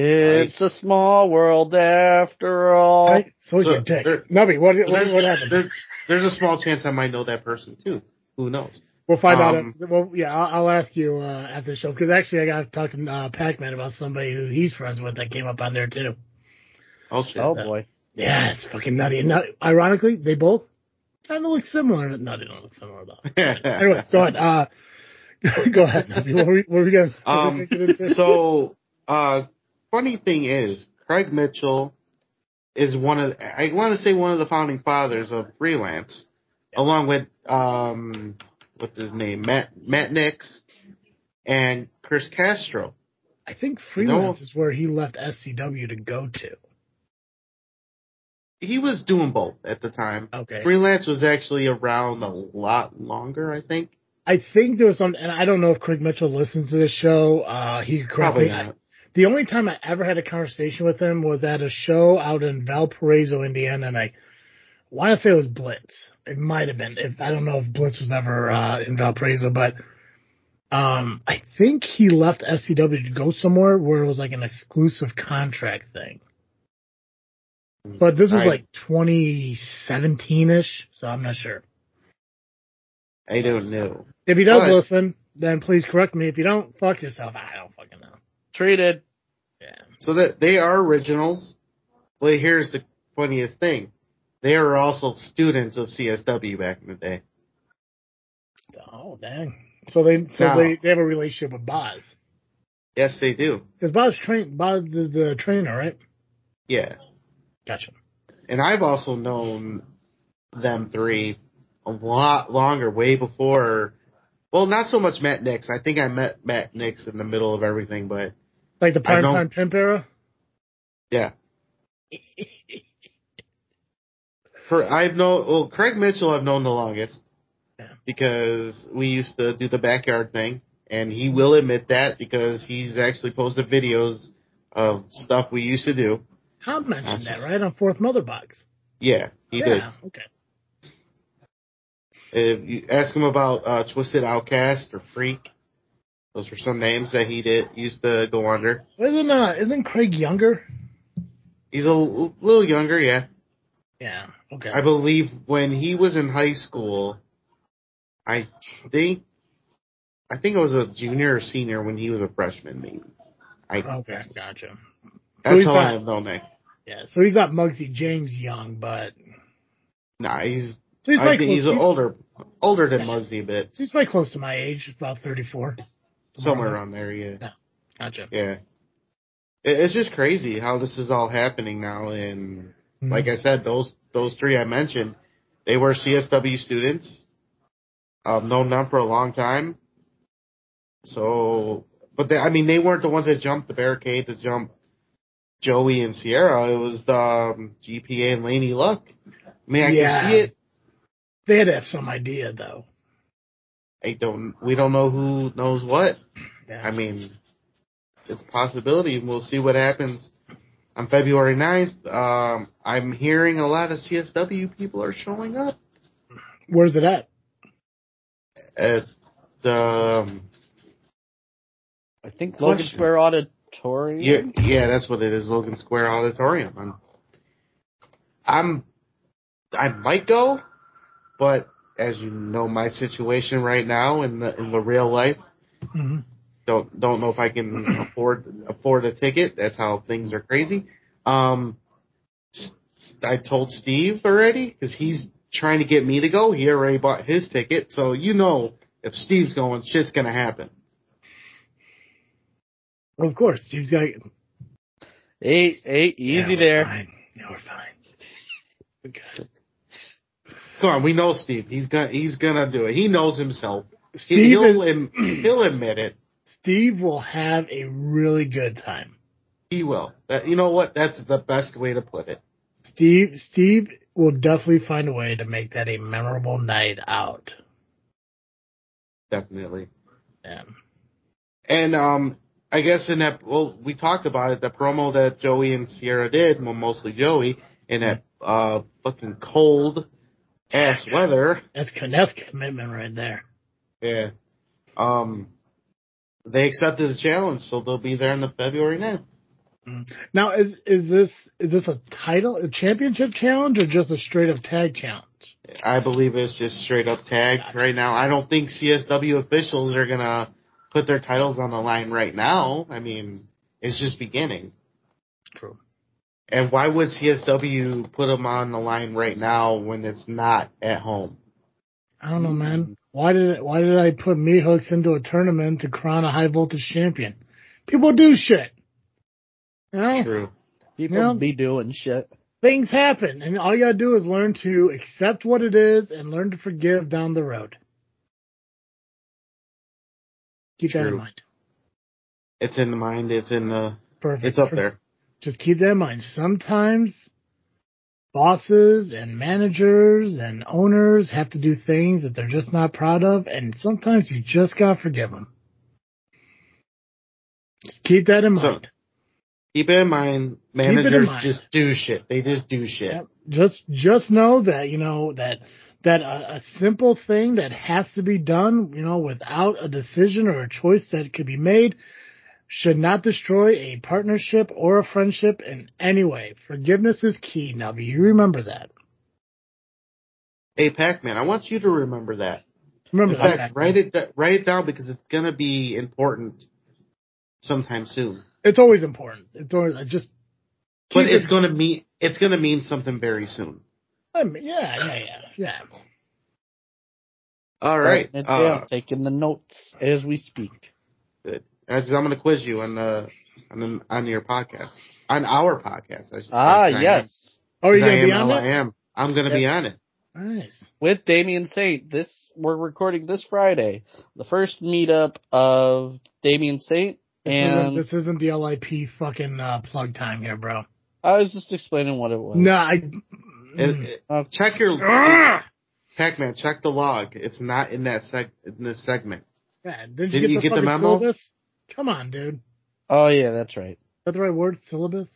Speaker 4: It's a small world after all.
Speaker 2: Right? So is
Speaker 3: So,
Speaker 2: your dick.
Speaker 3: there-
Speaker 2: Nubby, what, what,
Speaker 3: There's,
Speaker 2: what happened?
Speaker 3: there's, there's a small chance I might know that person too. Who knows?
Speaker 2: We'll find out.
Speaker 3: um,
Speaker 2: If, well, yeah, I'll, I'll ask you uh, after the show because actually I got to talk to uh, Pac-Man about somebody who he's friends with that came up on there too.
Speaker 3: Oh shit.
Speaker 4: Oh boy.
Speaker 2: Yeah, it's fucking nutty. And now, ironically, they both kind of look similar. No, they don't look similar though. Anyways, go ahead. Uh, go ahead. What were we, what were we going
Speaker 3: Um, so, uh, funny thing is, Craig Mitchell is one of, I want to say one of the founding fathers of freelance, along with, um, what's his name, Matt, Matt Nix and Chris Castro.
Speaker 2: I think freelance
Speaker 3: No.
Speaker 2: is where he left SCW to go to.
Speaker 3: He was doing both at the time.
Speaker 2: Okay.
Speaker 3: Freelance was actually around a lot longer, I think.
Speaker 2: I think there was some, and I don't know if Craig Mitchell listens to this show. Uh, he
Speaker 3: Probably not.
Speaker 2: The only time I ever had a conversation with him was at a show out in Valparaiso, Indiana, and I want to say it was Blitz. It might have been. If I don't know if Blitz was ever uh, in Valparaiso, but um, I think he left SCW to go somewhere where it was like an exclusive contract thing. Mm-hmm. But this was
Speaker 3: I-
Speaker 2: like 2017 ish, so I'm not sure.
Speaker 3: I don't know.
Speaker 2: If he does
Speaker 3: But-
Speaker 2: listen, then please correct me. If you don't, fuck yourself. I don't fucking know.
Speaker 4: Treated.
Speaker 2: Yeah.
Speaker 3: So that they are originals. Well, here's the funniest thing. They are also students of CSW back in the day.
Speaker 2: Oh dang. So they so
Speaker 3: Now-
Speaker 2: they, they have a relationship with Boz.
Speaker 3: Yes, they do.
Speaker 2: Because Boz train Boz is the trainer, right?
Speaker 3: Yeah.
Speaker 2: Gotcha.
Speaker 3: And I've also known them three a lot longer, way before. Well, not so much Matt Nix. I think I met Matt Nix in the middle of everything, but
Speaker 2: Like the
Speaker 3: I
Speaker 2: prime
Speaker 3: don't-
Speaker 2: time pimp era.
Speaker 3: yeah. For I've known well, Craig Mitchell I've known the longest
Speaker 2: Yeah.
Speaker 3: because we used to do the backyard thing, and he will admit that because he's actually posted videos of stuff we used to do.
Speaker 2: Tom mentioned that, right? On Fourth Mother Box.
Speaker 3: Yeah, he did.
Speaker 2: yeah. Okay.
Speaker 3: If you ask him about uh, Twisted Outcast or Freak, those were some names that he did used to go under.
Speaker 2: Isn't uh isn't Craig younger?
Speaker 3: He's a l- little younger, yeah.
Speaker 2: Yeah. Okay.
Speaker 3: I believe when he was in high school, I think, I think it was a junior or senior when he was a freshman. Maybe. I
Speaker 2: okay. Gotcha.
Speaker 3: that's how I have known that.
Speaker 2: Yeah. So he's not Muggsy James young, but
Speaker 3: Nah, he's.
Speaker 2: so he's
Speaker 3: I think
Speaker 2: close,
Speaker 3: he's older, older than Muggsy a bit,
Speaker 2: So he's probably close to my age, about thirty-four.
Speaker 3: somewhere around there. Yeah,
Speaker 2: Gotcha.
Speaker 3: yeah. It's just crazy how this is all happening now, and like I said, those those three I mentioned, they were CSW students. Um, known them for a long time. So, but they, I mean, they weren't the ones that jumped the barricade to jump Joey and Sierra, it was the um, GPA and Laney Luck. I mean, I
Speaker 2: Yeah.
Speaker 3: can see it.
Speaker 2: They had to some idea though.
Speaker 3: I don't. We don't know who knows what.
Speaker 2: Yeah.
Speaker 3: I mean, it's a possibility. We'll see what happens on February 9th. Um, I'm hearing a lot of CSW people are showing up
Speaker 2: Where's it at?
Speaker 3: at the. Um,
Speaker 4: I think Logan
Speaker 3: Question.
Speaker 4: Square Auditorium.
Speaker 3: yeah, yeah, that's what it is. Logan Square Auditorium. I'm, I'm, I might go, but as you know, my situation right now in the in the real life,
Speaker 2: hmm
Speaker 3: don't don't know if I can afford afford a ticket. That's how things are crazy. Um, I told Steve already because he's trying to get me to go. He already bought his ticket, so you know if Steve's going, shit's gonna happen.
Speaker 2: Of course, he's got.
Speaker 4: Hey, hey, easy
Speaker 2: Yeah, we're
Speaker 4: there.
Speaker 2: Fine. Yeah, we're fine. We're good.
Speaker 3: Come on, we know Steve. He's gonna he's gonna do it. He knows himself. He,
Speaker 2: Steve,
Speaker 3: he'll
Speaker 2: is,
Speaker 3: am- he'll admit it.
Speaker 2: Steve will have a really good time.
Speaker 3: He will. That you know what? That's the best way to put it.
Speaker 2: Steve, Steve will definitely find a way to make that a memorable night out.
Speaker 3: Definitely.
Speaker 2: Yeah.
Speaker 3: And um, I guess in that, well, we talked about it. The promo that Joey and Sierra did, well, mostly Joey, in that uh fucking cold ass weather.
Speaker 2: That's that's commitment right there.
Speaker 3: Yeah. Um, they accepted the challenge, so they'll be there in the February 9th.
Speaker 2: Now, is is this is this a title, a championship challenge, or just a straight up tag challenge?
Speaker 3: I believe it's just straight up tag right now. I don't think CSW officials are gonna put their titles on the line right now. I mean, it's just beginning.
Speaker 2: True.
Speaker 3: And why would CSW put them on the line right now when it's not at home?
Speaker 2: I don't know, man. Why did why did I put me hooks into a tournament to crown a high voltage champion? People do shit. You know,
Speaker 3: True.
Speaker 4: People
Speaker 2: Yeah.
Speaker 4: be doing shit.
Speaker 2: things happen, and all you gotta do is learn to accept what it is and learn to forgive down the road. Keep that in mind.
Speaker 3: It's in the mind. It's in the.
Speaker 2: Perfect.
Speaker 3: It's up there.
Speaker 2: Just keep that in mind. Sometimes bosses and managers and owners have to do things that they're just not proud of, and sometimes you just gotta forgive them. Just keep that in
Speaker 3: So,
Speaker 2: mind.
Speaker 3: Keep it in mind.
Speaker 2: it in
Speaker 3: Managers
Speaker 2: mind.
Speaker 3: just do shit. They just do shit.
Speaker 2: Yep. Just just know that you know that that a, a simple thing that has to be done, you know, without a decision or a choice that could be made, should not destroy a partnership or a friendship in any way. Forgiveness is key. Now, do you remember that?
Speaker 3: Hey, Pac-Man, I want you to remember that.
Speaker 2: Remember
Speaker 3: In
Speaker 2: that.
Speaker 3: fact, write it write it down because it's gonna be important sometime soon.
Speaker 2: It's always important. It's always I just.
Speaker 3: But it's
Speaker 2: it-
Speaker 3: gonna mean it's gonna mean something very soon.
Speaker 2: I mean, yeah, yeah, yeah, yeah.
Speaker 3: All right.
Speaker 4: Writing it
Speaker 3: Uh,
Speaker 4: down, taking the notes as we speak.
Speaker 3: good. 'cause I'm gonna quiz you on the on the, on your podcast on our podcast. I should say,
Speaker 4: Ah,
Speaker 3: 'cause I am-
Speaker 4: yes.
Speaker 2: Oh, you
Speaker 3: 'cause I
Speaker 2: gonna be on it?
Speaker 3: I am. I'm gonna be on it.
Speaker 2: Nice.
Speaker 4: With Damien Saint. This we're recording this Friday. The first meetup of Damien Saint.
Speaker 2: This isn't,
Speaker 4: And
Speaker 2: this isn't the LIP fucking uh, plug time here, bro.
Speaker 4: I was just explaining what it was.
Speaker 2: No, I.
Speaker 3: It-
Speaker 2: Mm.
Speaker 3: it-
Speaker 4: Okay.
Speaker 3: check your
Speaker 2: Ah!
Speaker 3: Pac-Man. Check the log. It's not in that seg in this segment.
Speaker 2: Yeah, did you
Speaker 3: Didn't
Speaker 2: get
Speaker 3: you
Speaker 2: the
Speaker 3: get the memo?
Speaker 2: syllabus? Come on, dude.
Speaker 4: Oh yeah, that's right.
Speaker 2: Is that the right word? Syllabus?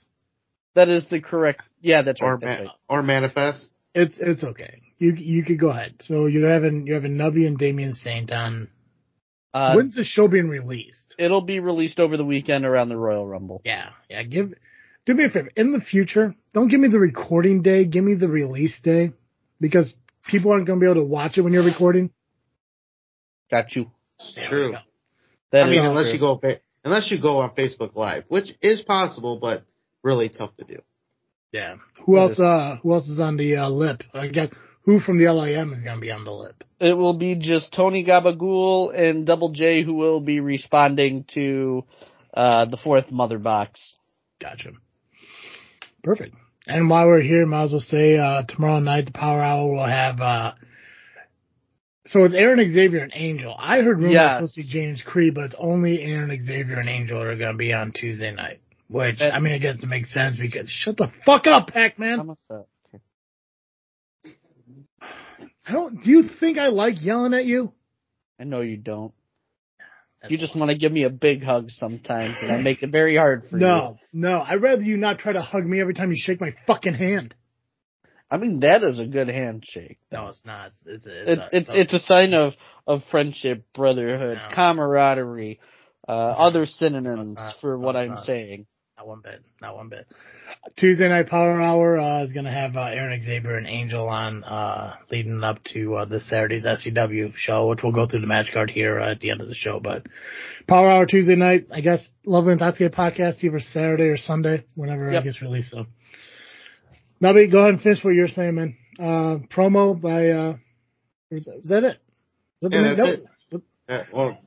Speaker 4: That is the correct. Yeah, that's
Speaker 3: Or
Speaker 4: right. That's
Speaker 3: ma-
Speaker 4: right.
Speaker 3: or manifest.
Speaker 2: It's it's okay. You you could go ahead. So you're having you're having Nubby and Damien Saint on.
Speaker 4: Uh,
Speaker 2: When's the show being released?
Speaker 4: it'll be released over the weekend around the Royal Rumble.
Speaker 2: Yeah, yeah. Give do me a favor. In the future, don't give me the recording day. Give me the release day, because people aren't going to be able to watch it when you're recording.
Speaker 4: Got you.
Speaker 2: There
Speaker 3: True.
Speaker 4: That
Speaker 3: I mean, unless
Speaker 4: true.
Speaker 3: you go unless you go on Facebook Live, which is possible, but really tough to do.
Speaker 2: Yeah. Who
Speaker 4: That
Speaker 2: else?
Speaker 4: is-
Speaker 2: Uh, who else is on the uh, lip? I guess who from the LIM is going to be on the lip?
Speaker 4: It will be just Tony Gabagool and Double J who will be responding to uh, the fourth mother box.
Speaker 2: Gotcha. Perfect. And while we're here, might as well say uh, tomorrow night the Power Hour will have. Uh, so it's Aaron Xavier and Angel. I heard rumors
Speaker 4: Yes.
Speaker 2: supposed to be James Creed, but it's only Aaron Xavier and Angel are going to be on Tuesday night.
Speaker 5: Which I mean, I guess it makes sense because shut the fuck up, Pac Man.
Speaker 4: that?
Speaker 2: I don't. Do you think I like yelling at you?
Speaker 4: I know you don't. You just want to give me a big hug sometimes, and I make it very hard for you.
Speaker 2: No, no. I'd rather you not try to hug me every time you shake my fucking hand.
Speaker 4: I mean that is a good handshake.
Speaker 5: no, it's not. It's it's
Speaker 4: It,
Speaker 5: a,
Speaker 4: it's it's a sign of of friendship, brotherhood,
Speaker 5: No.
Speaker 4: camaraderie, uh, other synonyms
Speaker 5: not.
Speaker 4: for what I'm
Speaker 5: not.
Speaker 4: saying.
Speaker 5: Not one bit, not one bit.
Speaker 2: Tuesday night power hour uh, is gonna have uh, Aaron Xavier and Angel on uh, leading up to uh, this Saturday's SCW show, which we'll go through the match card here uh, at the end of the show. But power hour Tuesday night, I guess. Love and Tatsuki podcast either Saturday or Sunday, whenever
Speaker 4: Yep.
Speaker 2: it gets released. So, Nubby, go ahead and finish what you're saying, man. Uh, promo by uh, was that, was that it? Was that the
Speaker 3: Yeah,
Speaker 2: main-
Speaker 3: that's
Speaker 2: nope,
Speaker 3: Uh, well,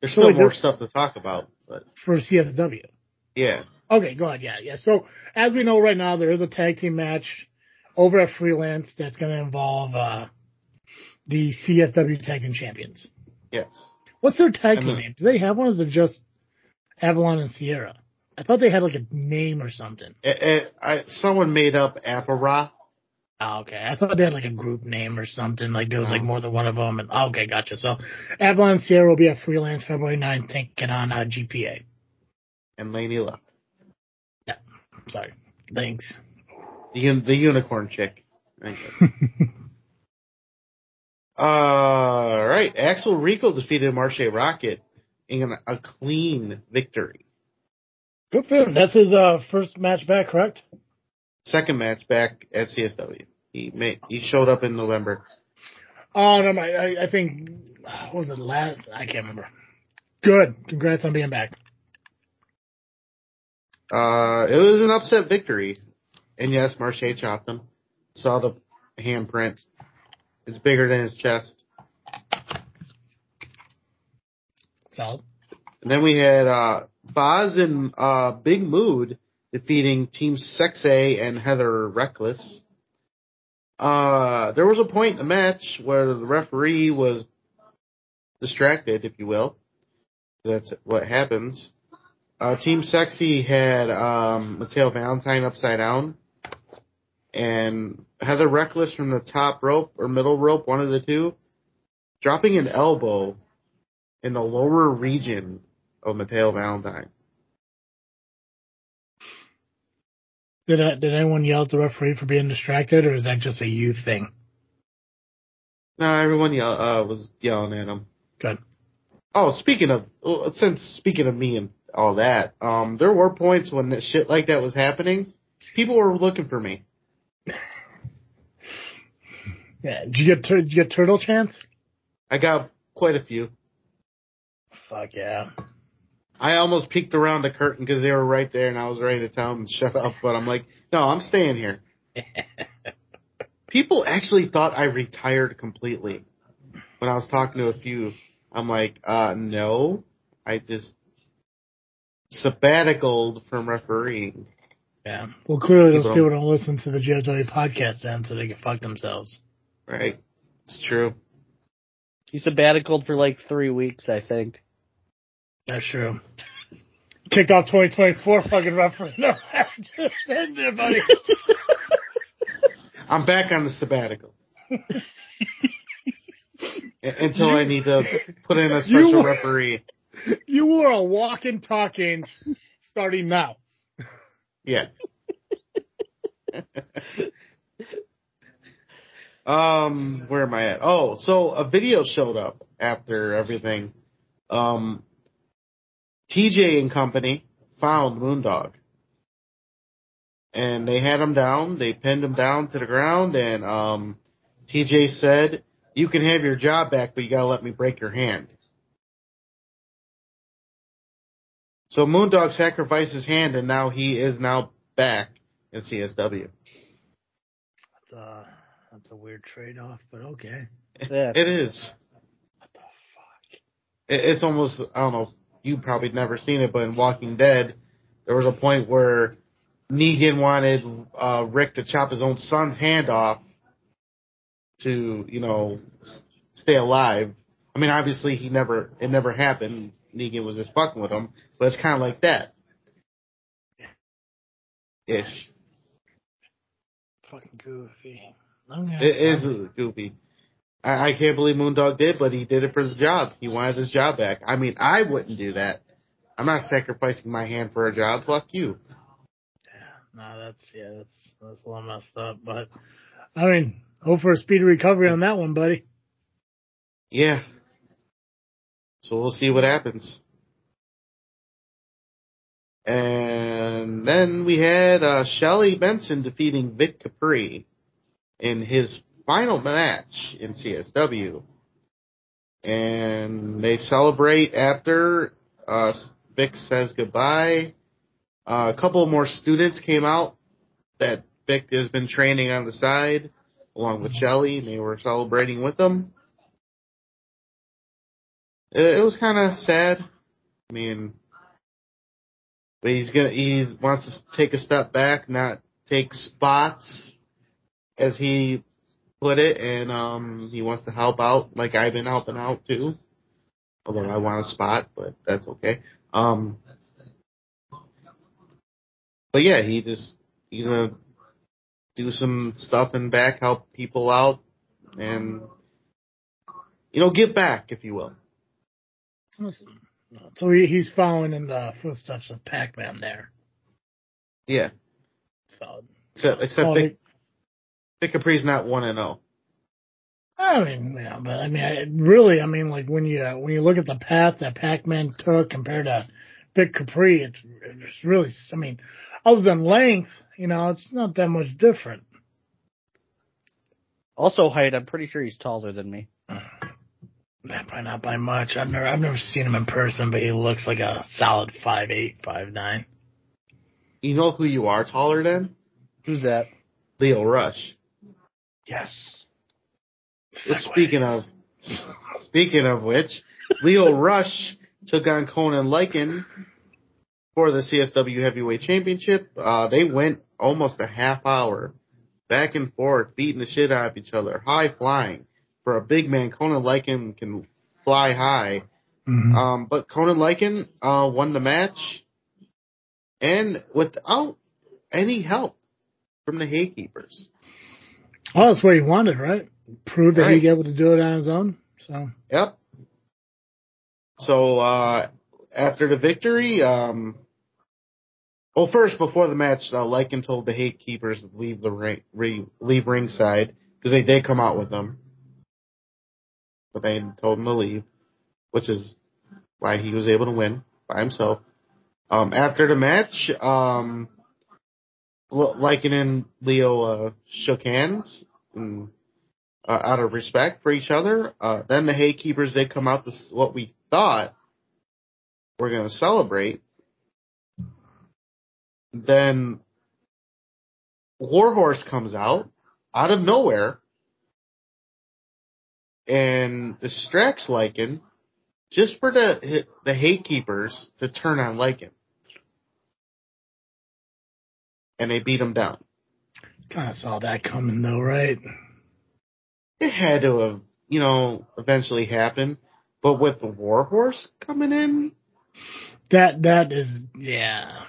Speaker 3: there's still
Speaker 2: wait,
Speaker 3: more stuff to talk about, but
Speaker 2: for CSW.
Speaker 3: yeah.
Speaker 2: Okay, go ahead. Yeah, yeah. So as we know right now, there is a tag team match over at Freelance that's going to involve uh, the CSW Tag Team Champions.
Speaker 3: Yes.
Speaker 2: What's their tag team name? Do they have one? Or is it just Avalon and Sierra? I thought they had like a name or something.
Speaker 3: It, it, I, someone made up Apara.
Speaker 5: Oh, okay, I thought they had like a group name or something. Like there was like more than one of them. And oh, okay, gotcha. So
Speaker 2: Avalon and Sierra will be at Freelance February 9th, taking on uh, GPA.
Speaker 3: and Laney left.
Speaker 5: Sorry, thanks.
Speaker 3: The, un- the unicorn chick. All right. Axel Rico defeated Marche Rocket in a clean victory.
Speaker 2: Good for him. That's his uh, first match back, correct?
Speaker 3: Second match back at CSW. He made, he showed up in November.
Speaker 2: Oh no, my, I, I think what was it last? I can't remember. Good. Congrats on being back.
Speaker 3: Uh, it was an upset victory. And yes, Marche chopped him. Saw the handprint. It's bigger than his chest.
Speaker 2: Solid.
Speaker 3: And then we had uh, Boz and uh, Big Mood defeating Team Sexay and Heather Reckless. Uh, there was a point in the match where the referee was distracted, if you will. That's what happens. Uh, Team Sexy had um, Mateo Valentine upside down, and Heather Reckless from the top rope or middle rope, one of the two, dropping an elbow in the lower region of Mateo Valentine.
Speaker 2: Did uh, did anyone yell at the referee for being distracted, or is that just a youth thing?
Speaker 3: No, everyone yell, uh, was yelling at him.
Speaker 2: Good.
Speaker 3: Oh, speaking of, since speaking of me and all that, um, there were points when that shit like that was happening. People were looking for me.
Speaker 2: Yeah. Did you get did you get turtle chance?
Speaker 3: I got quite a few.
Speaker 5: Fuck yeah.
Speaker 3: I almost peeked around the curtain because they were right there, and I was ready to tell them to shut up. But I'm like, no, I'm staying here. People actually thought I retired completely when I was talking to a few. I'm like, uh, no, I just sabbaticaled from refereeing.
Speaker 5: Yeah.
Speaker 2: Well, clearly those
Speaker 3: People
Speaker 2: people don't listen to the GSW podcast then, so they can fuck themselves.
Speaker 3: Right? It's true.
Speaker 4: He sabbaticaled for like three weeks, I think.
Speaker 5: That's true.
Speaker 2: Kicked off 2024 fucking referee. No, just in there, buddy.
Speaker 3: I'm back on the sabbatical. Until I need to put in a special
Speaker 2: You-
Speaker 3: referee.
Speaker 2: You are a walking, talking, starting now.
Speaker 3: Yeah. um, where am I at? Oh, so a video showed up after everything. Um, TJ and company found Moondog. And they had him down, they pinned him down to the ground, and um, TJ said, You can have your job back, but you gotta let me break your hand. So Moondog sacrificed his hand, and now he is now back in CSW.
Speaker 5: That's, a, that's a weird trade off, but okay.
Speaker 4: Yeah.
Speaker 3: It is.
Speaker 5: What the fuck?
Speaker 3: It, it's almost I don't know. You probably never seen it, but in Walking Dead, there was a point where Negan wanted uh, Rick to chop his own son's hand off to, you know, s- stay alive. I mean, obviously he never, it never happened. Negan was just fucking with him, but it's kind of like that. ish.
Speaker 2: Fucking goofy.
Speaker 3: It is goofy. I, I can't believe Moondog did, but he did it for the job. He wanted his job back. I mean, I wouldn't do that. I'm not sacrificing my hand for a job. Fuck you.
Speaker 2: No, that's yeah, that's that's a little messed up. But I mean, hope for a speedy recovery on that one, buddy.
Speaker 3: Yeah. So we'll see what happens. And then we had uh, Shelly Benson defeating Vic Capri in his final match in CSW. And they celebrate after uh, Vic says goodbye. Uh, a couple more students came out that Vic has been training on the side along with Shelly, and they were celebrating with them. It, was kind of sad. I mean, but he's gonna he wants to take a step back, not take spots, as he put it, and um he wants to help out like I've been helping out too. Although I want a spot, but that's okay. Um, but yeah, he just he's gonna do some stuff in back, help people out, and you know give back if you will.
Speaker 2: So he, he's following in the footsteps of Pac-Man there.
Speaker 3: Yeah,
Speaker 2: So
Speaker 3: except except
Speaker 2: well,
Speaker 3: Vic, Vic Capri's not one and oh. zero.
Speaker 2: I mean, yeah, but I mean, I, really, I mean, like when you when you look at the path that Pac-Man took compared to Vic Capri, it's, it's really, I mean, other than length, you know, it's not that much different.
Speaker 4: Also height, I'm pretty sure he's taller than me.
Speaker 2: Probably not by much. I've never I've never seen him in person, but he looks like a solid five eight, five nine.
Speaker 3: You know who you are taller than?
Speaker 4: Who's that?
Speaker 3: Leo Rush.
Speaker 2: Yes.
Speaker 3: Speaking of speaking of which, Leo Rush took on Conan Lycan for the CSW Heavyweight Championship. Uh, they went almost a half hour back and forth, beating the shit out of each other, high flying. For a big man, Conan Lycan can fly high.
Speaker 2: Mhm.
Speaker 3: Um, but Conan Lycan uh, won the match, and without any help from the Haykeepers.
Speaker 2: Oh, that's what he wanted, right? Prove that
Speaker 3: Right.
Speaker 2: he'd be able to do it on his own. So
Speaker 3: Yep. So uh, after the victory, um, well, first before the match, uh, Lycan told the Hate Keepers to leave the ring, re, leave ringside because they did come out with them, but they told him to leave, which is why he was able to win by himself. Um, after the match, um, Lycan and Leo uh, shook hands and uh, out of respect for each other. Uh, then the Haykeepers did come out to what we thought we're going to celebrate. Then Warhorse comes out out of nowhere and distracts Lycan just for the the hate keepers to turn on Lycan. And they beat him down.
Speaker 2: kind of saw that coming, though, right?
Speaker 3: it had to have, you know, eventually happen. But with the Warhorse coming in,
Speaker 2: That that is yeah.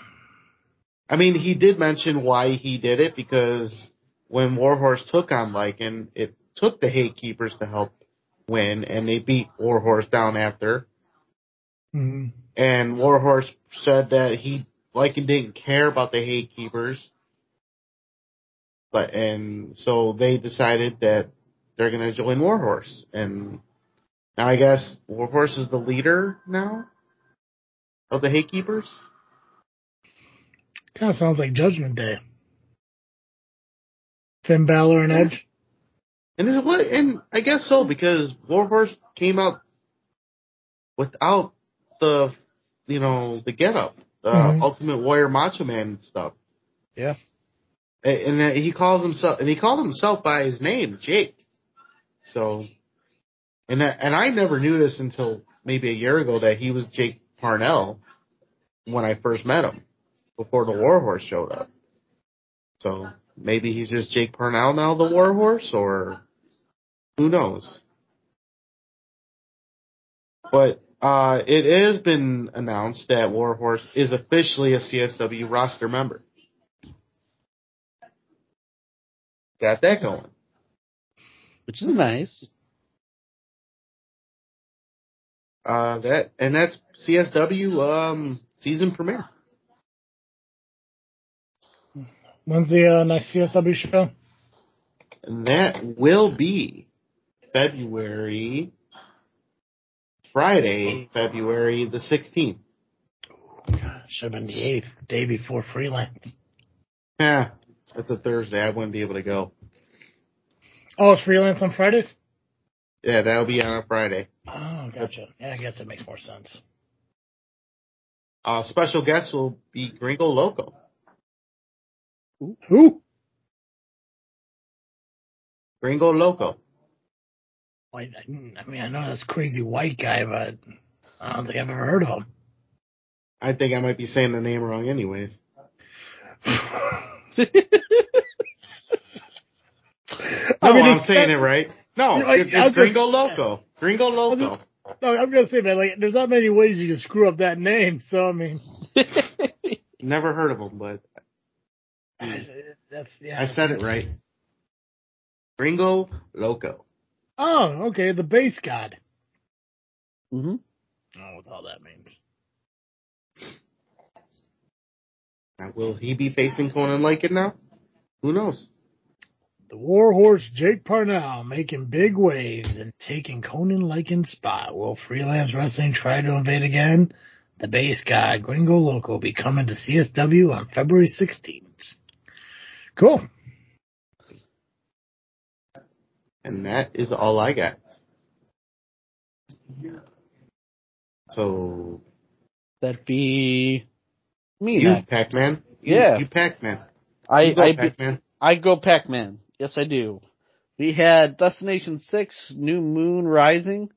Speaker 3: I mean, he did mention why he did it because when Warhorse took on Lycan, it took the Hate Keepers to help win, and they beat Warhorse down after.
Speaker 2: Mhm.
Speaker 3: And Warhorse said that he Lycan didn't care about the Haykeepers, but and so they decided that they're gonna join Warhorse, and now I guess Warhorse is the leader now of the Haykeepers.
Speaker 2: Kind of sounds like Judgment Day. Finn Balor and. Edge.
Speaker 3: And this is what, and I guess so because Warhorse came out without the, you know, the getup, the
Speaker 2: Mhm.
Speaker 3: Ultimate Warrior Macho Man stuff.
Speaker 4: Yeah.
Speaker 3: A- And he calls himself, and he called himself by his name, Jake. So, and and I never knew this until maybe a year ago that he was Jake Parnell when I first met him before the Warhorse showed up. So maybe he's just Jake Parnell now, the Warhorse, or who knows? But uh, it has been announced that Warhorse is officially a CSW roster member. got that going.
Speaker 4: which is nice.
Speaker 3: Uh, that and that's CSW um season premiere.
Speaker 2: When's the uh, next CSW show?
Speaker 3: And that will be February Friday, February the sixteenth.
Speaker 2: Should have been the eighth, day before freelance.
Speaker 3: Yeah, that's a Thursday. I wouldn't be able to go.
Speaker 2: Oh, it's freelance on Fridays.
Speaker 3: Yeah, that'll be on a Friday.
Speaker 2: Oh, gotcha. Yeah, I guess it makes more sense.
Speaker 3: Uh, special guest will be Gringo Loco.
Speaker 2: Who?
Speaker 3: Gringo Loco.
Speaker 2: I I mean, I know this crazy white guy, but I don't think I've ever heard of him.
Speaker 3: I think I might be saying the name wrong anyways.
Speaker 2: I
Speaker 3: No,
Speaker 2: mean,
Speaker 3: I'm saying
Speaker 2: not-
Speaker 3: it right. No,
Speaker 2: You're like-
Speaker 3: it-
Speaker 2: I was
Speaker 3: it's Gringo
Speaker 2: just-
Speaker 3: Loco. Gringo Loco.
Speaker 2: No, I'm gonna say, man, like, there's not many ways you can screw up that name. So I mean,
Speaker 3: Never heard of him, but
Speaker 2: that's yeah.
Speaker 3: I said it right. Gringo Loco.
Speaker 2: Oh, okay, the base god.
Speaker 4: Mm-hmm.
Speaker 2: Oh, what all that means.
Speaker 3: Now, will he be facing Conan Lycan now? Who knows?
Speaker 2: The Warhorse Jake Parnell making big waves and taking Conan Lycan's spot. Will Freelance Wrestling try to invade again? The base guy, Gringo Loco, will be coming to CSW on February 16th. Cool.
Speaker 3: And that is all I got. So,
Speaker 4: That'd be me.
Speaker 3: you,
Speaker 4: next.
Speaker 3: Pac-Man?
Speaker 4: Yeah.
Speaker 3: You, Pac-Man.
Speaker 4: I
Speaker 3: You go,
Speaker 4: I
Speaker 3: Pac-Man.
Speaker 4: I go Pac-Man. Yes, I do. We had Destination Six, New Moon Rising,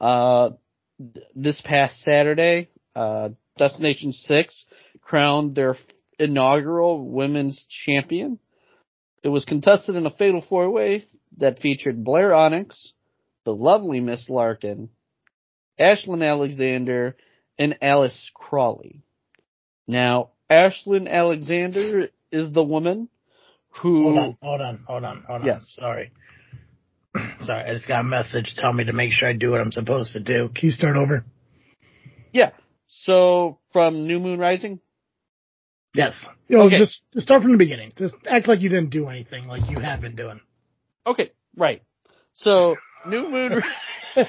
Speaker 4: uh, th- this past Saturday. Uh, Destination Six crowned their inaugural women's champion. It was contested in a fatal four-way that featured Blair Onyx, the lovely Miss Larkin, Ashlyn Alexander, and Alice Crawley. Now, Ashlyn Alexander is the woman who
Speaker 2: Hold on, hold on, hold on, hold on.
Speaker 4: Yes.
Speaker 2: Sorry. Sorry, I just got a message telling me to make sure I do what I'm supposed to do. Can you start over?
Speaker 4: Yeah. So from New Moon Rising.
Speaker 2: Yes. You know,
Speaker 4: Okay.
Speaker 2: just, just start from the beginning. Just act like you didn't do anything like you have been doing.
Speaker 4: Okay. Right. So New Moon.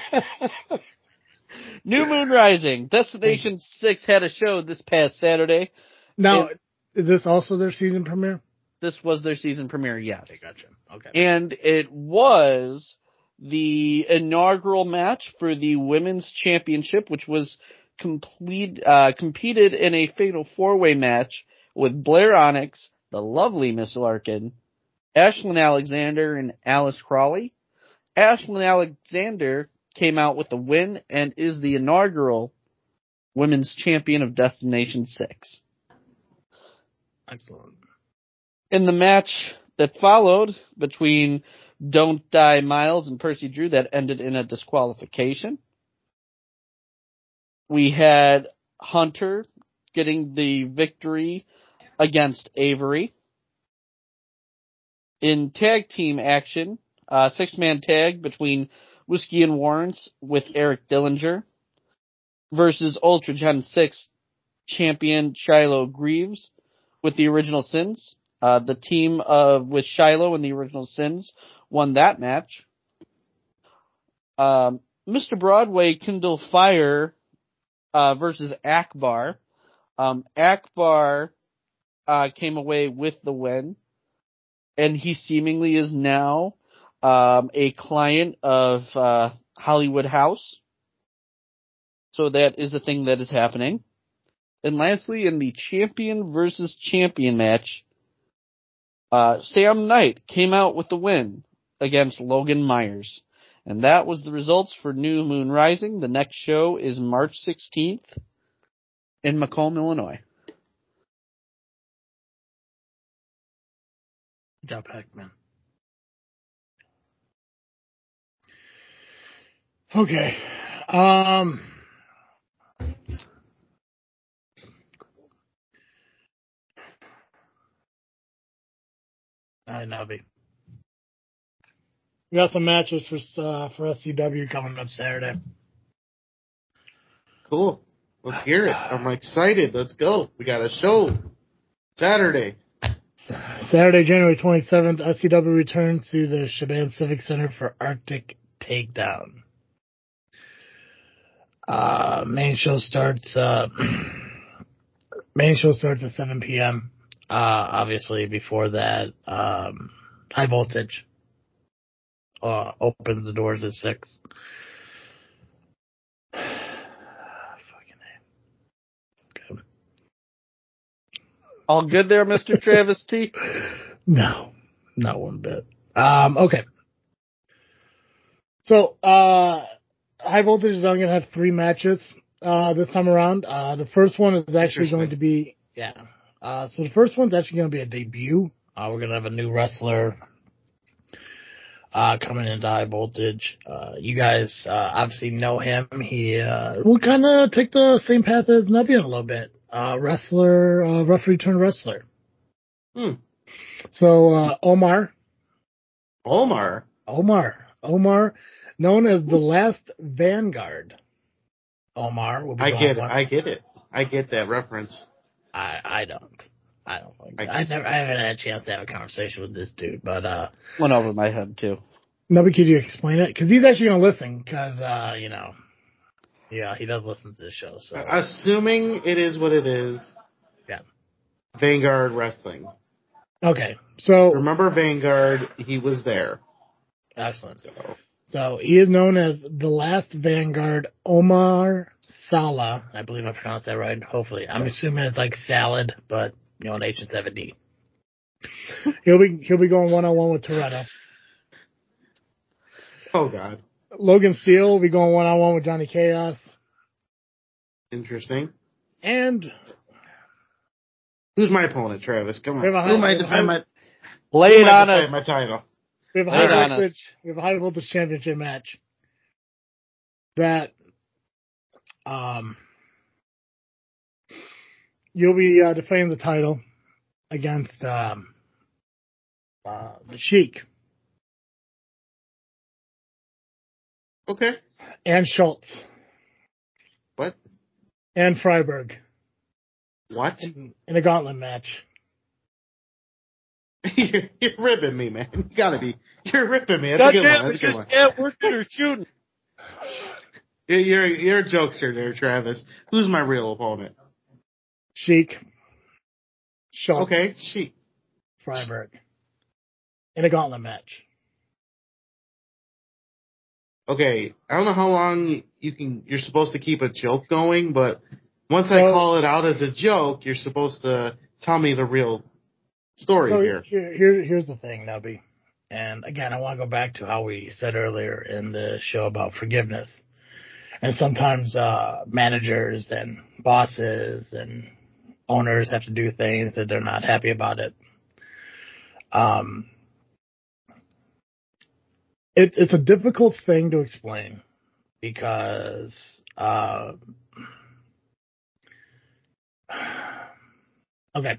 Speaker 4: New Moon Rising. Destination Six had a show this past Saturday.
Speaker 2: now,
Speaker 4: Is-
Speaker 2: is this also their season premiere?
Speaker 4: This was their season premiere. Yes.
Speaker 2: Okay, gotcha. Okay.
Speaker 4: and it was the inaugural match for the women's championship, which was complete uh, competed in a fatal four way match with Blair Onyx, the lovely Miss Larkin, Ashlyn Alexander, and Alice Crawley. Ashlyn Alexander came out with the win and is the inaugural women's champion of Destination Six.
Speaker 2: Excellent.
Speaker 4: in the match that followed between Don't Die Miles and Percy Drew that ended in a disqualification. We had Hunter getting the victory against Avery. In tag team action, uh, six man tag between Whiskey and Warrants with Eric Dillinger versus Ultra Gen 6 champion Shiloh Greaves with the original sins. Uh, the team of with Shiloh and the original sins won that match. Um, Mr. Broadway Kindle Fire uh, versus Akbar. Um, Akbar uh, came away with the win, and he seemingly is now um, a client of uh, Hollywood House. So that is the thing that is happening. And lastly, in the champion versus champion match, uh, Sam Knight came out with the win against Logan Myers. And that was the results for New Moon Rising. The next show is March 16th in Macomb, Illinois.
Speaker 2: Job, Pac-Man. Okay. Um. Right, Navi. We got some matches for uh, for SCW coming up Saturday.
Speaker 3: Cool. Let's hear it. I'm excited. Let's go. We got a show Saturday.
Speaker 2: Saturday, January 27th, SCW returns to the Shaban Civic Center for Arctic Takedown. Uh, main show starts, uh, main show starts at 7 p.m. Uh, obviously before that, um, high voltage, uh, opens the doors at 6. Fucking A. Okay.
Speaker 4: All good there, Mr. Travis T?
Speaker 2: No, not one bit. Um, okay. So, uh, High Voltage is only going to have three matches, uh, this time around. Uh, the first one is actually going to be, yeah. Uh, so the first one's actually going to be a debut. Uh, we're going to have a new wrestler, uh, coming into High Voltage. Uh, you guys, uh, obviously know him. He, uh, will kind of take the same path as Nubby a little bit. Uh, wrestler, uh, referee turned wrestler.
Speaker 3: Hmm.
Speaker 2: So, uh, Omar,
Speaker 3: Omar.
Speaker 2: Omar. Omar, known as the last Vanguard. Omar will be
Speaker 3: I get it.
Speaker 2: one-
Speaker 3: I get it. I get that reference.
Speaker 2: I, I don't. I don't think.
Speaker 3: I-
Speaker 2: I, never. I haven't had a chance to have a conversation with this dude, but uh,
Speaker 4: Went over my head too.
Speaker 2: Nubby, could you explain it? Because he's actually gonna listen. Because uh, you know, yeah, he does listen to the show. So
Speaker 3: Assuming it is what it is.
Speaker 2: Yeah.
Speaker 3: Vanguard Wrestling.
Speaker 2: okay, so
Speaker 3: Remember Vanguard? He was there.
Speaker 2: excellent.
Speaker 3: So
Speaker 2: So he is known as the last Vanguard, Omar Salah. I believe I pronounced that right. Hopefully, I'm assuming it's like salad, but you know, an H instead of a D. He'll be he'll be going one on one with Toretto.
Speaker 3: Oh God.
Speaker 2: Logan Steele will be going one on one with Johnny Chaos,
Speaker 3: Interesting.
Speaker 2: and
Speaker 3: Who's my opponent, Travis? Come on.
Speaker 2: We have a
Speaker 3: Who am I defend my,
Speaker 4: Lay
Speaker 3: who
Speaker 4: it on us.
Speaker 3: my title?
Speaker 2: we have a high
Speaker 4: on
Speaker 2: voltage we have a high voltage championship match that um you'll be uh, defending the title against um uh, the Sheik
Speaker 3: Okay.
Speaker 2: and Schultz
Speaker 3: What?
Speaker 2: And Freiberg
Speaker 3: What?
Speaker 2: in, in a gauntlet match.
Speaker 3: you're, you're ripping me, man. You gotta be. You're ripping me. That's a good one. That's a good one.
Speaker 4: can't work or shooting.
Speaker 3: You're, you're, you're a jokester there, Travis. Who's my real opponent?
Speaker 2: Sheik, Schultz,
Speaker 3: Okay, Sheik.
Speaker 2: Freiberg in a gauntlet match.
Speaker 3: Okay, I don't know how long you can. You're supposed to keep a joke going, but once I call it out as a joke, you're supposed to tell me the real story
Speaker 2: So
Speaker 3: here.
Speaker 2: here, here, here's the thing, Nubby. And again, I want to go back to how we said earlier in the show about forgiveness. And sometimes, uh, managers and bosses and owners have to do things that they're not happy about it. Um, it, it's a difficult thing to explain because, uh, okay.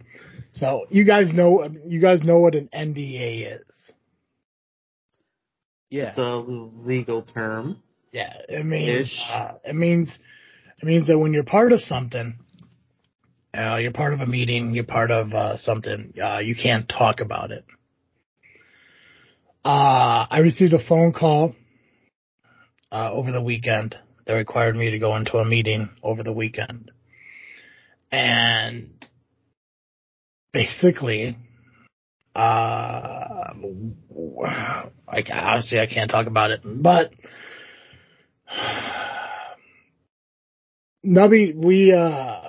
Speaker 2: So you guys know you guys know what an NDA is.
Speaker 4: Yeah.
Speaker 3: It's a legal term.
Speaker 2: Yeah, it means uh, it means it means that when you're part of something, uh, you're part of a meeting, you're part of uh, something, uh, you can't talk about it. Uh, I received a phone call uh, over the weekend that required me to go into a meeting over the weekend, and basically, uh, obviously I can't talk about it, but Nubby, we uh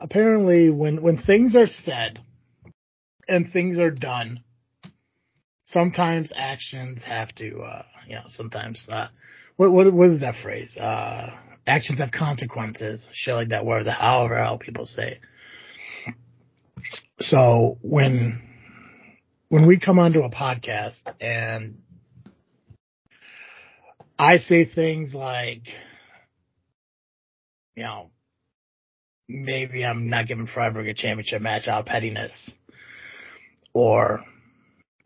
Speaker 2: apparently when when things are said and things are done, sometimes actions have to uh you know, sometimes uh what what is that phrase? Uh actions have consequences, shit like that, whatever the however how people say. So when when we come onto a podcast and I say things like, you know, maybe I'm not giving Freiberg a championship match out of pettiness, or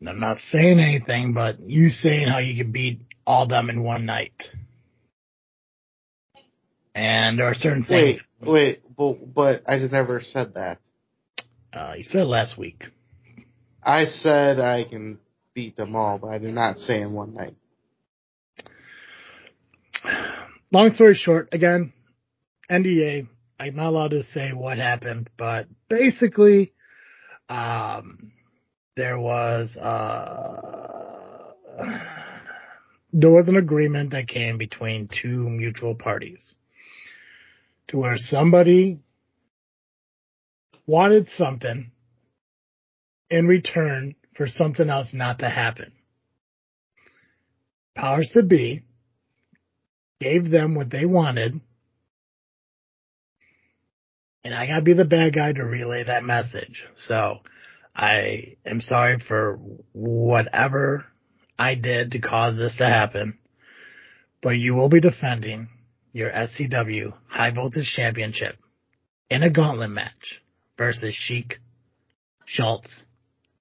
Speaker 2: I'm not saying anything, but you saying how you can beat all them in one night. And there are certain things.
Speaker 3: Wait, wait, but, but I just never said that.
Speaker 2: Uh, you said last week.
Speaker 3: I said I can beat them all, but I did not say in one night.
Speaker 2: Long story short, again, NDA. I'm not allowed to say what happened, but basically, um, there was uh, there was an agreement that came between two mutual parties to where somebody wanted something in return for something else not to happen. Powers to be gave them what they wanted. And I gotta be the bad guy to relay that message. So I am sorry for whatever I did to cause this to happen, but you will be defending your SCW High Voltage Championship in a gauntlet match versus Sheik, Schultz,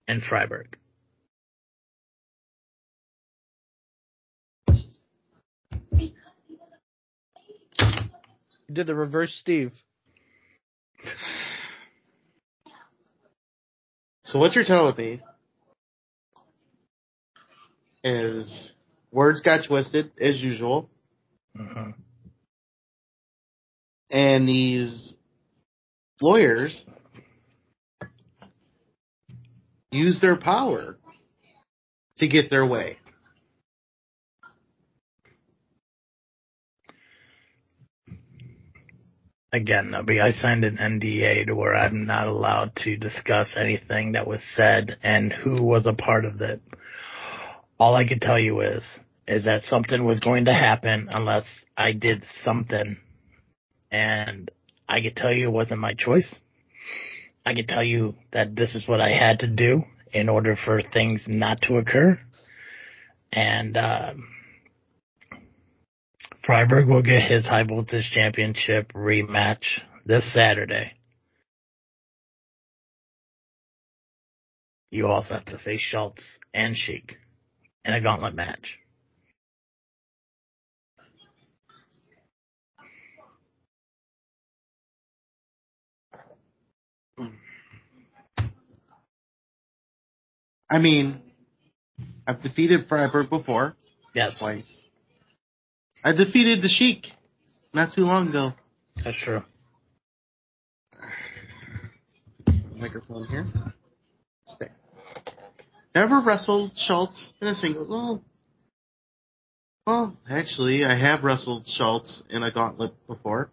Speaker 2: and Freiberg.
Speaker 4: Did the reverse Steve.
Speaker 3: So what you're telling me is words got twisted as usual,
Speaker 2: Mm-hmm.
Speaker 3: and these lawyers use their power to get their way.
Speaker 2: Again, I signed an NDA to where I'm not allowed to discuss anything that was said and who was a part of it. All I can tell you is, is that something was going to happen unless I did something. And I can tell you it wasn't my choice. I can tell you that this is what I had to do in order for things not to occur. And, um, Freiberg will get his high voltage championship rematch this Saturday. You also have to face Schultz and Sheik in a gauntlet match.
Speaker 3: I mean, I've defeated Freiberg before,
Speaker 2: Yes,
Speaker 3: twice. I defeated the Sheik not too long ago.
Speaker 2: that's true.
Speaker 3: Microphone here. Stay. Never wrestled Schultz in a single. Well, well, actually, I have wrestled Schultz in a gauntlet before,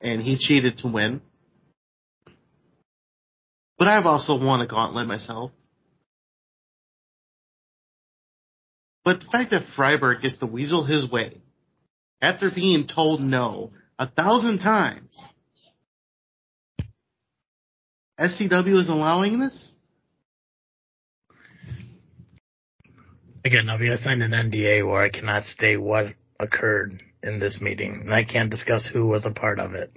Speaker 3: and he cheated to win. But I've also won a gauntlet myself. But the fact that Freiberg gets to weasel his way after being told no a thousand times, SCW is allowing this?
Speaker 2: Again, Nubby, I signed an NDA where I cannot state what occurred in this meeting, and I can't discuss who was a part of it.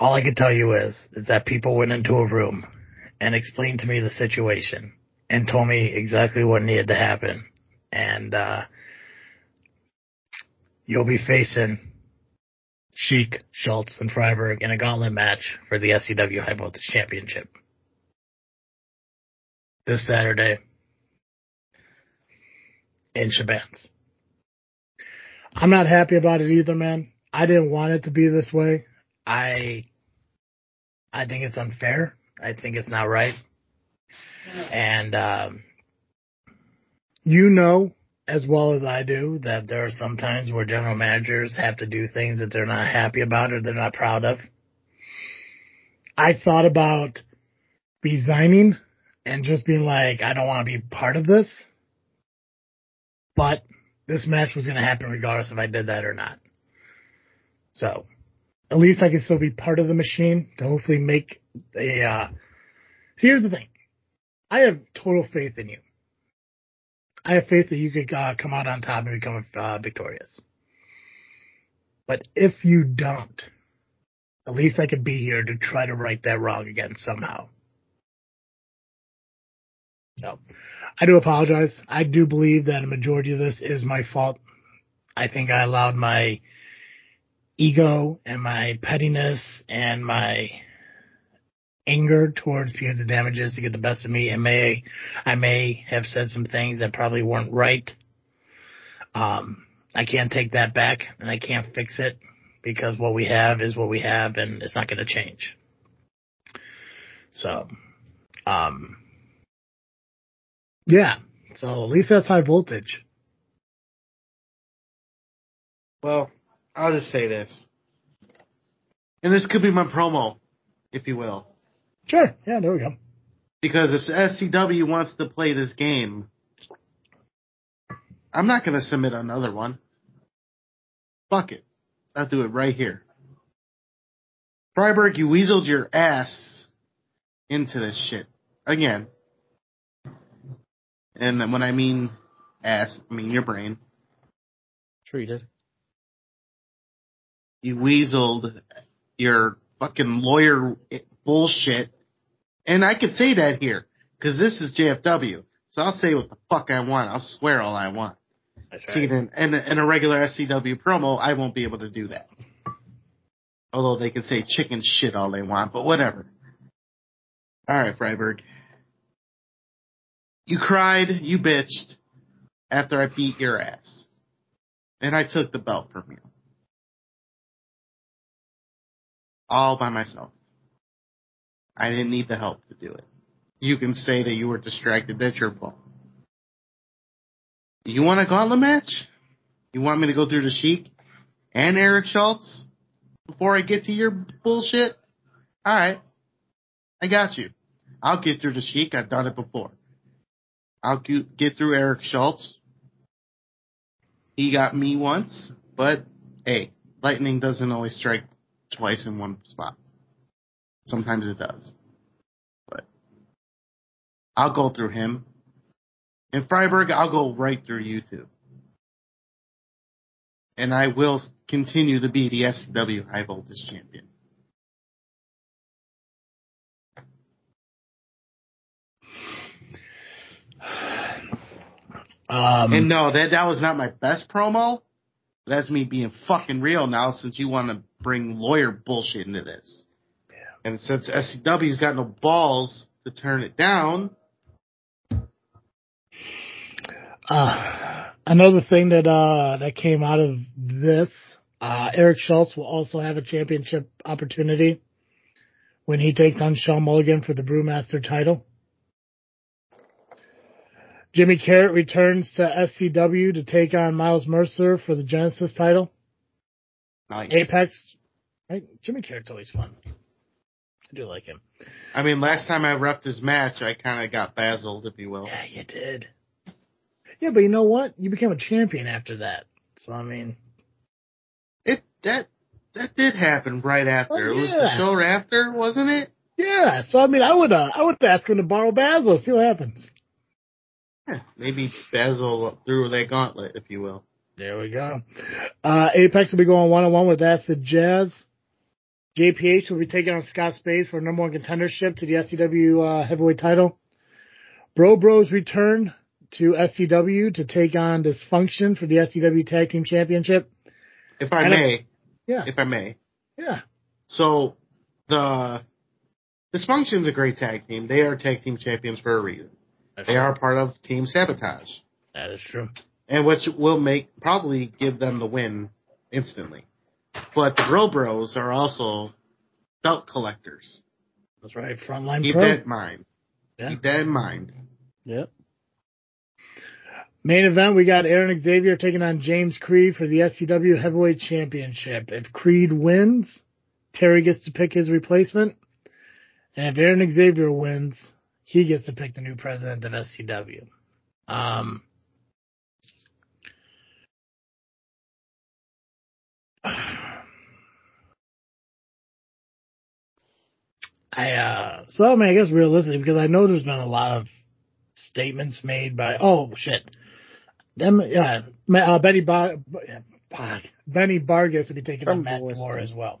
Speaker 2: All I can tell you is, is that people went into a room and explained to me the situation and told me exactly what needed to happen. And, uh, you'll be facing Sheik, Schultz, and Freiberg in a gauntlet match for the SCW High Voltage Championship. This Saturday in Shabans. I'm not happy about it either, man. I didn't want it to be this way. I I think it's unfair. I think it's not right. And um you know as well as I do that there are some times where general managers have to do things that they're not happy about or they're not proud of. I thought about resigning and just being like, I don't want to be part of this. But this match was going to happen regardless if I did that or not. So, at least I can still be part of the machine to hopefully make a, uh, here's the thing. I have total faith in you. I have faith that you could uh, come out on top and become uh, victorious. But if you don't, at least I could be here to try to right that wrong again somehow. So, I do apologize. I do believe that a majority of this is my fault. I think I allowed my ego and my pettiness and my anger towards Punitive Damages to get the best of me and may, I may have said some things that probably weren't right. Um, I can't take that back and I can't fix it because what we have is what we have and it's not going to change. So, um, yeah. So at least that's high voltage.
Speaker 3: Well, I'll just say this. And this could be my promo, if you will.
Speaker 2: Sure. Yeah, there we go.
Speaker 3: Because if SCW wants to play this game, I'm not going to submit another one. Fuck it. I'll do it right here. Freiberg, you weaseled your ass into this shit. Again. And when I mean ass, I mean your brain.
Speaker 4: Treated.
Speaker 3: You weaseled your fucking lawyer bullshit. And I could say that here. Cause this is JFW. So I'll say what the fuck I want. I'll swear all I want.
Speaker 2: That's
Speaker 3: See, in, in, in a regular SCW promo, I won't be able to do that. Although they can say chicken shit all they want, but whatever. Alright, Freiberg. You cried, you bitched, after I beat your ass. And I took the belt from you. All by myself. I didn't need the help to do it. You can say that you were distracted, that's your fault. You want a gauntlet match? You want me to go through the Sheik and Eric Schultz before I get to your bullshit? Alright. I got you. I'll get through the Sheik. I've done it before. I'll get through Eric Schultz. He got me once, but hey, lightning doesn't always strike twice in one spot. Sometimes it does. But I'll go through him. And Freiberg, I'll go right through you too. And I will continue to be the SW High Voltage Champion.
Speaker 2: Um,
Speaker 3: and no, that that was not my best promo. That's me being fucking real now since you want to bring lawyer bullshit into this. And since SCW's got no balls to turn it down.
Speaker 2: Uh, another thing that, uh, that came out of this, uh, Eric Schultz will also have a championship opportunity when he takes on Sean Mulligan for the Brewmaster title. Jimmy Carrot returns to SCW to take on Miles Mercer for the Genesis title.
Speaker 3: Nice.
Speaker 2: Apex, right? Jimmy Carrot's always fun. I do like him.
Speaker 3: I mean, last time I repped his match, I kind of got basiled, if you will.
Speaker 2: Yeah, you did. Yeah, but you know what? You became a champion after that. So I mean,
Speaker 3: it that that did happen right after.
Speaker 2: Oh,
Speaker 3: It was the show after, wasn't it?
Speaker 2: yeah. So I mean, I would uh, I would ask him to borrow Basil. See what happens.
Speaker 3: Yeah, maybe Basil threw that gauntlet, if you will.
Speaker 2: There we go. Uh, Apex will be going one on one with Acid Jazz. JPH will be taking on Scott Spade for a number one contendership to the SCW uh, heavyweight title. Bro Bros return to SCW to take on Dysfunction for the SCW Tag Team Championship.
Speaker 3: If I
Speaker 2: I don't-
Speaker 3: may,
Speaker 2: Yeah,
Speaker 3: if I may.
Speaker 2: yeah,
Speaker 3: So the Dysfunction's a great tag team. They are tag team champions for a reason. They are part of Team Sabotage.
Speaker 2: That is true.
Speaker 3: And which will make probably give them the win instantly. But the Bro Bros are also belt collectors.
Speaker 2: That's right. Frontline
Speaker 3: Keep
Speaker 2: Pro.
Speaker 3: that in mind.
Speaker 2: Yeah.
Speaker 3: Keep that in mind.
Speaker 4: Yep.
Speaker 2: Main event, we got Aaron Xavier taking on James Creed for the SCW Heavyweight Championship. If Creed wins, Terry gets to pick his replacement. And if Aaron Xavier wins, he gets to pick the new president of SCW. Um, I, uh, so I mean, I guess realistically, because I know there's been a lot of statements made by, oh shit. Them, yeah, uh, Benny Bar- Benny Vargas will be taking on
Speaker 4: From
Speaker 2: Matt
Speaker 4: Boston.
Speaker 2: Moore as well.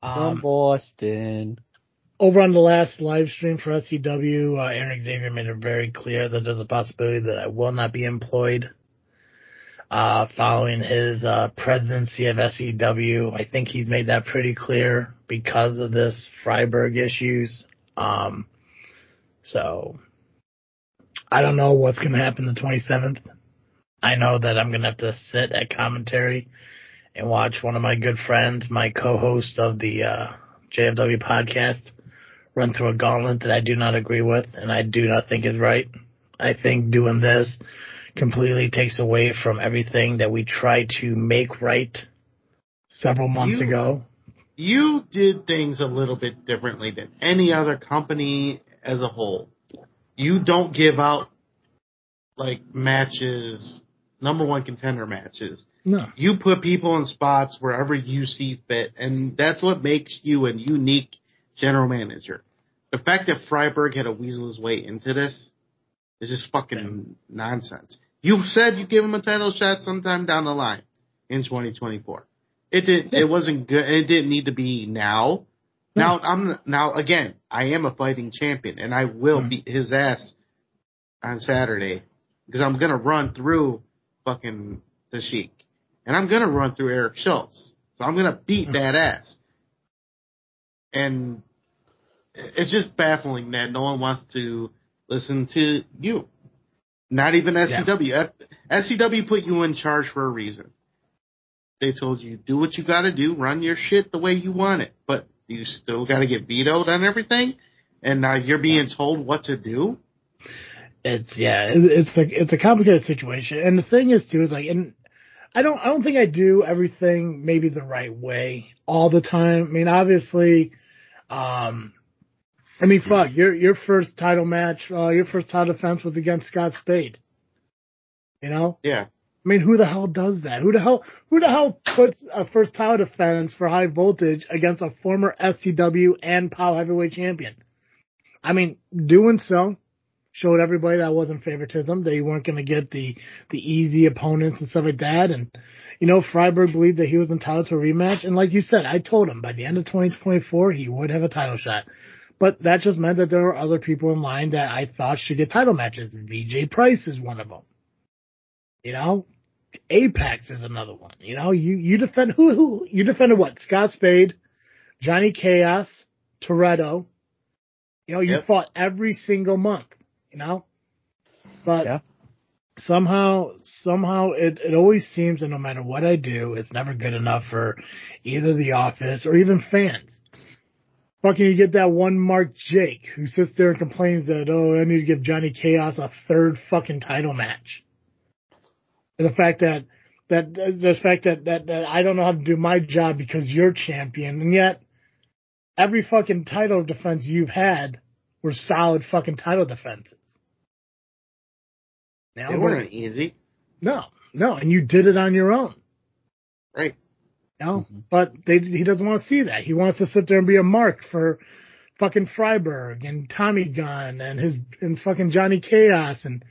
Speaker 4: From
Speaker 2: Um,
Speaker 4: Boston.
Speaker 2: over on the last live stream for SCW, uh, Aaron Xavier made it very clear that there's a possibility that I will not be employed uh, following his uh, presidency of SCW. I think he's made that pretty clear because of this Freiberg issues. Um, so I don't know what's going to happen the 27th. I know that I'm going to have to sit at commentary and watch one of my good friends, my co-host of the uh, JFW podcast, run through a gauntlet that I do not agree with and I do not think is right. I think doing this completely takes away from everything that we tried to make right several months
Speaker 3: You-
Speaker 2: ago.
Speaker 3: You did things a little bit differently than any other company as a whole. You don't give out like matches, number one contender matches.
Speaker 2: No.
Speaker 3: You put people in spots wherever you see fit, and that's what makes you a unique general manager. The fact that Freiberg had to weasel his way into this is just fucking nonsense. You said you give him a title shot sometime down the line in 2024. It didn't. It wasn't good. It didn't need to be now. Now I'm now again. I am a fighting champion, and I will
Speaker 2: Mhm.
Speaker 3: beat his ass on Saturday because I'm gonna run through fucking the Sheik, and I'm gonna run through Eric Schultz. So I'm gonna beat that ass. And it's just baffling that no one wants to listen to you. Not even SCW. F- SCW put you in charge for a reason. They told you do what you got to do, run your shit the way you want it, but you still got to get vetoed on everything, and now you're being told what to do.
Speaker 2: It's yeah, it- it's like it's a complicated situation, and the thing is too is like, and I don't I don't think I do everything maybe the right way all the time. I mean, obviously, um, I mean, fuck your your first title match, uh, your first title defense was against Scott Spade. You know,
Speaker 3: Yeah,
Speaker 2: I mean, who the hell does that? Who the hell who the hell puts a first title defense for high voltage against a former SCW and POW heavyweight champion? I mean, doing so showed everybody that wasn't favoritism, that you weren't going to get the the easy opponents and stuff like that. And you know, Freiberg believed that he was entitled to a rematch, and like you said, I told him by the end of 2024 he would have a title shot. But that just meant that there were other people in line that I thought should get title matches. VJ Price is one of them. You know, Apex is another one. You know, you you defend who who you defended what? Scott Spade, Johnny Chaos, Toretto. You know, you
Speaker 3: Yep.
Speaker 2: fought every single month. You know, but
Speaker 4: Yeah.
Speaker 2: somehow somehow it it always seems that no matter what I do, it's never good enough for either the office or even fans. Fucking you get that one Mark Jake who sits there and complains that oh I need to give Johnny Chaos a third fucking title match. And the fact that that the fact that, that that I don't know how to do my job because you're champion, and yet every fucking title defense you've had were solid fucking title defenses. Now,
Speaker 3: they weren't easy,
Speaker 2: no, no, and you did it on your own.
Speaker 3: right?
Speaker 2: You know?
Speaker 4: Mhm.
Speaker 2: But they, he doesn't want to see that. He wants to sit there and be a mark for fucking Freiberg and Tommy Gunn and his and fucking Johnny Chaos and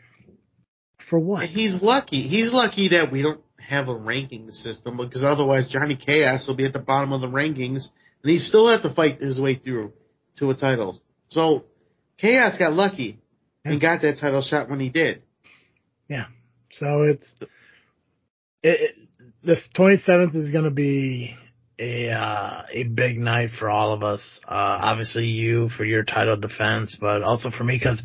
Speaker 2: for what?
Speaker 3: He's lucky. He's lucky that we don't have a ranking system because otherwise Johnny Chaos will be at the bottom of the rankings and he still have to fight his way through to a title. So Chaos got lucky and got that title shot when he did. Yeah.
Speaker 2: So it's it, it, this 27th is going to be a uh, a big night for all of us. Uh, obviously, you for your title defense, but also for me because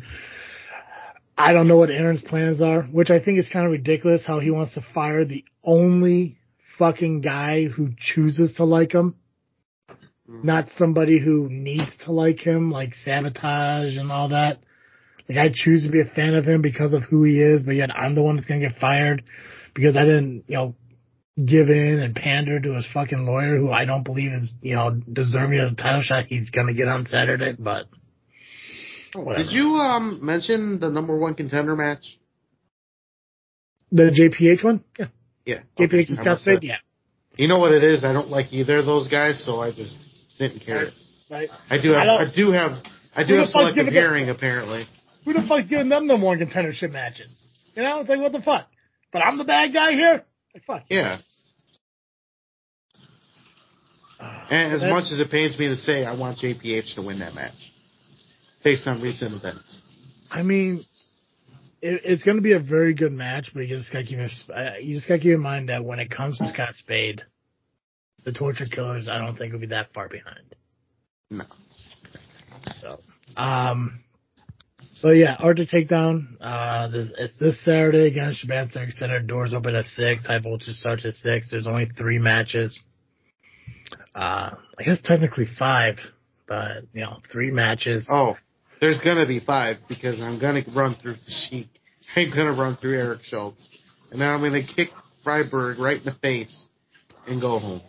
Speaker 2: I don't know what Aaron's plans are, which I think is kind of ridiculous. How he wants to fire the only fucking guy who chooses to like him, not somebody who needs to like him, like sabotage and all that. Like I choose to be a fan of him because of who he is, but yet I'm the one that's gonna get fired because I didn't, you know, give in and pander to his fucking lawyer who I don't believe is, you know, deserving of the title shot he's gonna get on Saturday, but whatever.
Speaker 3: Did you um mention the number one contender match?
Speaker 2: the JPH one? Yeah.
Speaker 3: Yeah.
Speaker 2: JPH
Speaker 3: okay.
Speaker 2: and
Speaker 3: I
Speaker 2: Scott Spade, yeah.
Speaker 3: You know what it is? I don't like either of those guys, so I just didn't care.
Speaker 2: Right.
Speaker 3: I do have.
Speaker 2: I don't-
Speaker 3: I, do have. I do have
Speaker 2: fuck's
Speaker 3: selective
Speaker 2: giving the-
Speaker 3: hearing apparently.
Speaker 2: Who the fuck's giving them the one contendership matches? You know, it's like what the fuck? But I'm the bad guy here? Like fuck.
Speaker 3: Yeah. And as much as it pains me to say, I want JPH to win that match. Based on recent events.
Speaker 2: I mean, it, it's going to be a very good match, but you just got to keep in- uh, you just got to keep in mind that when it comes to Scott Spade, the Torture Killers, I don't think will be that far behind.
Speaker 3: No.
Speaker 2: So, um, but yeah, Arctic Takedown. Uh, this, it's this Saturday against Shaban Civic Center. Doors open at six. High voltage starts at six. There's only three matches. Uh, I guess technically five, but you know, three matches.
Speaker 3: Oh, there's gonna be five because I'm gonna run through the Sheik. I'm gonna run through Eric Schultz. And then I'm gonna kick Freiberg right in the face and go home.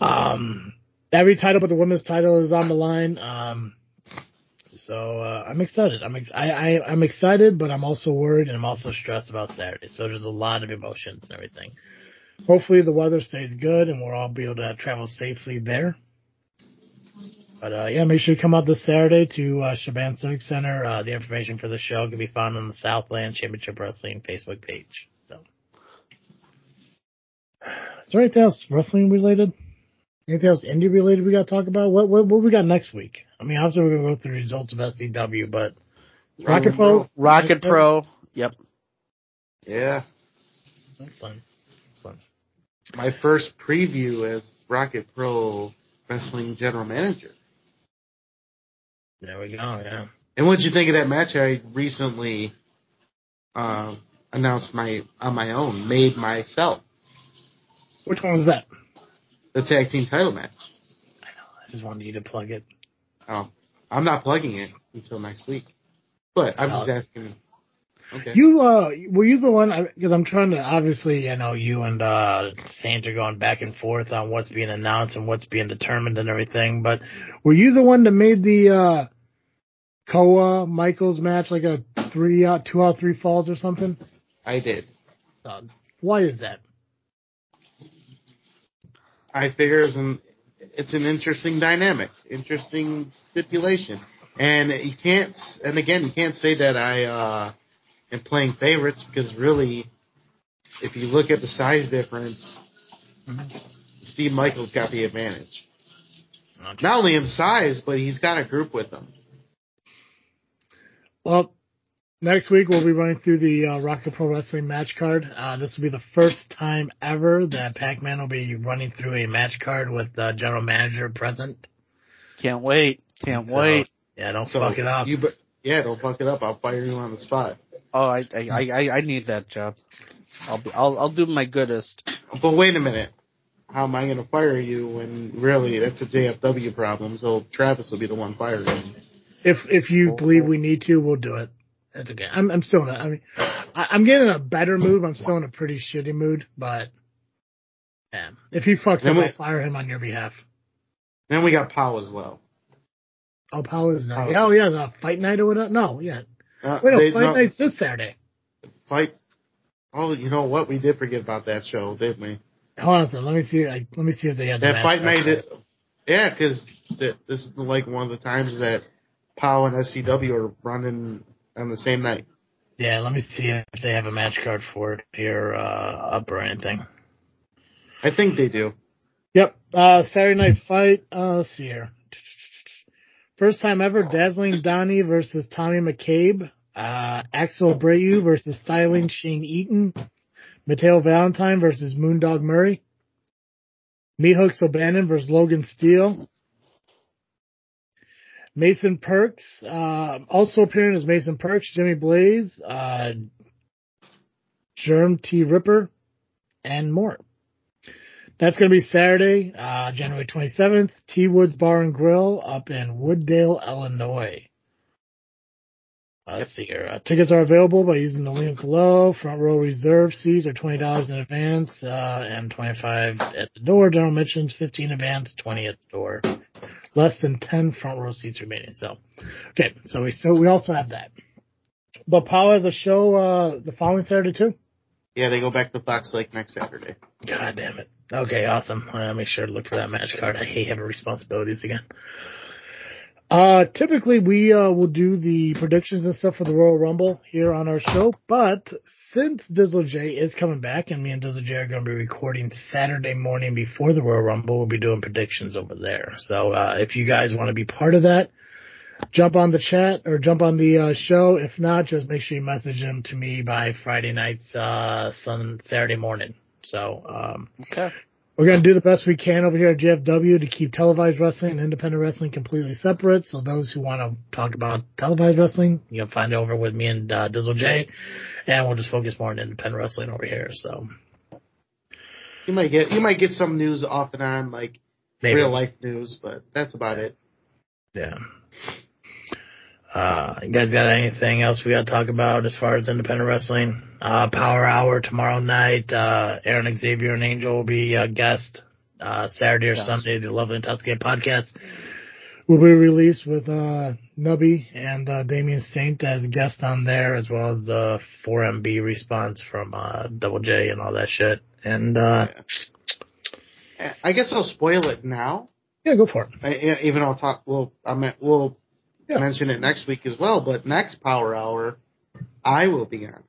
Speaker 2: Um, every title but the women's title is on the line. Um, so uh, I'm excited. I'm ex- I, I I'm excited, but I'm also worried and I'm also stressed about Saturday. So there's a lot of emotions and everything. Hopefully the weather stays good and we'll all be able to travel safely there. But uh, yeah, make sure you come out this Saturday to uh, Shaban Civic Center. Uh, the information for the show can be found on the Southland Championship Wrestling Facebook page. So, is there anything else wrestling related? Anything else indie related we got to talk about? What, what what we got next week? I mean, obviously we're gonna go through the results of SCW, but Rocket Pro,
Speaker 4: Rocket Pro. Yep.
Speaker 3: Yeah.
Speaker 2: that's Excellent. Excellent.
Speaker 3: My first preview as Rocket Pro Wrestling General Manager.
Speaker 2: There we go. Yeah.
Speaker 3: And what'd you think of that match I recently uh, announced my on my own, made myself?
Speaker 2: Which one was that?
Speaker 3: The tag team title match.
Speaker 2: I just wanted you to plug it.
Speaker 3: Oh, I'm not plugging it until next week. But I'm just asking. Okay.
Speaker 2: You uh, were you the one? Because I'm trying to obviously, I know you and uh Saint are going back and forth on what's being announced and what's being determined and everything. But were you the one that made the uh Koa Michaels match like a three out, two out, three falls or something?
Speaker 3: I did.
Speaker 2: Uh, why is that?
Speaker 3: I figure it's an it's an interesting dynamic, interesting stipulation, and you can't. And again, you can't say that I uh, am playing favorites because really, if you look at the size difference, Steve Michaels got the advantage. Not only in size, but he's got a group with him.
Speaker 2: Well, next week we'll be running through the uh, Rocket Pro Wrestling match card. Uh, this will be the first time ever that Pac-Man will be running through a match card with uh, general manager present.
Speaker 4: Can't wait. Can't
Speaker 2: So,
Speaker 4: wait.
Speaker 2: Yeah, don't
Speaker 3: So
Speaker 2: fuck it up.
Speaker 3: You, be- yeah, don't fuck it up. I'll fire you on the spot.
Speaker 4: Oh, I, I, I, I- I need that job. I'll be, I'll, I'll do my goodest.
Speaker 3: But wait a minute. How am I going to fire you when really that's a JFW problem? So Travis will be the one firing you.
Speaker 2: If if you believe we need to, we'll do it. That's okay. I'm I'm still in a, I mean, I, I'm getting a better move. I'm still in a pretty shitty mood, but yeah, if he fucks
Speaker 3: Then
Speaker 2: up,
Speaker 3: we-
Speaker 2: I'll fire him on your behalf.
Speaker 3: Then we got Pow as well.
Speaker 2: Oh, Powell is not.
Speaker 3: Powell.
Speaker 2: Oh yeah, the fight night or whatever. No, yeah.
Speaker 3: Uh,
Speaker 2: Wait, no,
Speaker 3: they-
Speaker 2: fight
Speaker 3: no,
Speaker 2: night's this Saturday.
Speaker 3: fight. Oh, you know what? We did forget about that show, didn't we?
Speaker 2: Hold on a second. Let me see. I, let me see if they had
Speaker 3: That
Speaker 2: match
Speaker 3: fight night.
Speaker 2: card.
Speaker 3: Did, yeah, because this is like one of the times that Pow and SCW are running on the same night.
Speaker 2: Yeah, let me see if they have a match card for it here uh, up or anything.
Speaker 3: I think they do.
Speaker 2: Yep. Uh, Saturday night fight. Uh, let's see here. First time ever, Dazzling Donnie versus Tommy McCabe. Uh, Axel Abreu versus Styling Shane Eaton. Mateo Valentine versus Moondog Murray. Meat Hooks O'Bannon versus Logan Steele. Mason Perks, uh, also appearing as Mason Perks, Jimmy Blaze, uh, Germ T Ripper, and more. That's going to be Saturday, uh, January 27th, T Woods Bar and Grill up in Wooddale, Illinois. Uh, Let's see here. Uh, tickets are available by using the link below. Front row reserve seats are twenty dollars in advance, uh, and twenty five at the door. General admissions fifteen advance, twenty at the door. Less than ten front row seats remaining. So, okay. So we so we also have that. But Pow has a show uh, the following Saturday too.
Speaker 3: Yeah, they go back to Fox Lake next Saturday.
Speaker 2: God damn it. Okay, awesome. I'm gonna make sure to look for that match card. I hate having responsibilities again. Uh, typically we, uh, will do the predictions and stuff for the Royal Rumble here on our show, but since Dizzle J is coming back and me and Dizzle J are going to be recording Saturday morning before the Royal Rumble, we'll be doing predictions over there. So, uh, if you guys want to be part of that, jump on the chat or jump on the uh, show. If not, just make sure you message them to me by Friday night's uh, Sun Saturday morning. So um,
Speaker 4: Okay.
Speaker 2: We're gonna do the best we can over here at JFW to keep televised wrestling and independent wrestling completely separate. So those who want to talk about televised wrestling, you will find it over with me and uh, Dizzle J, and we'll just focus more on independent wrestling over here. So
Speaker 3: You might get you might get some news off and on, like
Speaker 2: maybe
Speaker 3: real life news, but that's about it.
Speaker 2: Yeah. Uh, you guys got anything else we got to talk about as far as independent wrestling? Uh, Power Hour tomorrow night. Uh, Aaron Xavier and Angel will be a guest. Uh, Saturday or
Speaker 4: Yes.
Speaker 2: Sunday, the Lovely Intoxicated podcast will be released with, uh, Nubby and, uh, Damien Saint as guests on there, as well as the 4MB response from, uh, Double J and all that shit. And, uh,
Speaker 3: I guess I'll spoil it now.
Speaker 2: yeah, go for it.
Speaker 3: I, I- even I'll talk. Well, I mean, we'll
Speaker 2: Yeah.
Speaker 3: mention it next week as well. But next Power Hour, I will be on.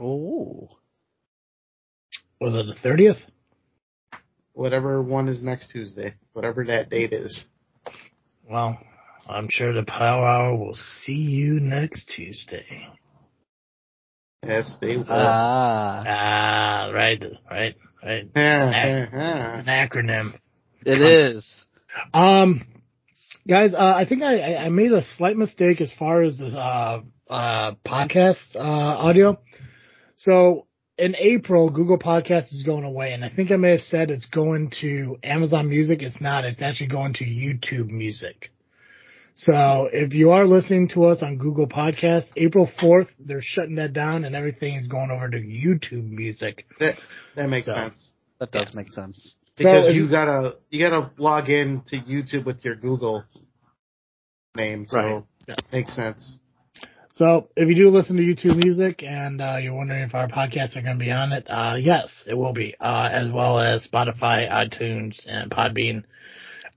Speaker 4: Oh.
Speaker 2: Was it the 30th?
Speaker 3: Whatever one is next Tuesday, whatever that date is.
Speaker 2: Well, I'm sure the Power Hour will see you next Tuesday.
Speaker 3: Yes, they will.
Speaker 4: Ah.
Speaker 2: Ah, right, right, right.
Speaker 3: Yeah,
Speaker 2: It's an acronym.
Speaker 4: It is.
Speaker 2: Um, guys, uh, I think I, I- I made a slight mistake as far as this, uh, uh, podcast, uh, audio. So in April, Google Podcast is going away, and I think I may have said it's going to Amazon Music. It's not. It's actually going to YouTube Music. So if you are listening to us on Google Podcast, April 4th, they're shutting that down and everything is going over to YouTube Music.
Speaker 3: that that makes
Speaker 2: So.
Speaker 3: sense
Speaker 4: That does make sense.
Speaker 3: Because
Speaker 2: So
Speaker 3: you
Speaker 2: you-
Speaker 3: gotta you gotta log in to YouTube with your Google name, so
Speaker 2: Right. Yeah.
Speaker 3: makes sense.
Speaker 2: So if you do listen to YouTube music and uh, you're wondering if our podcasts are going to be on it, uh, yes, it will be, uh, as well as Spotify, iTunes, and Podbean,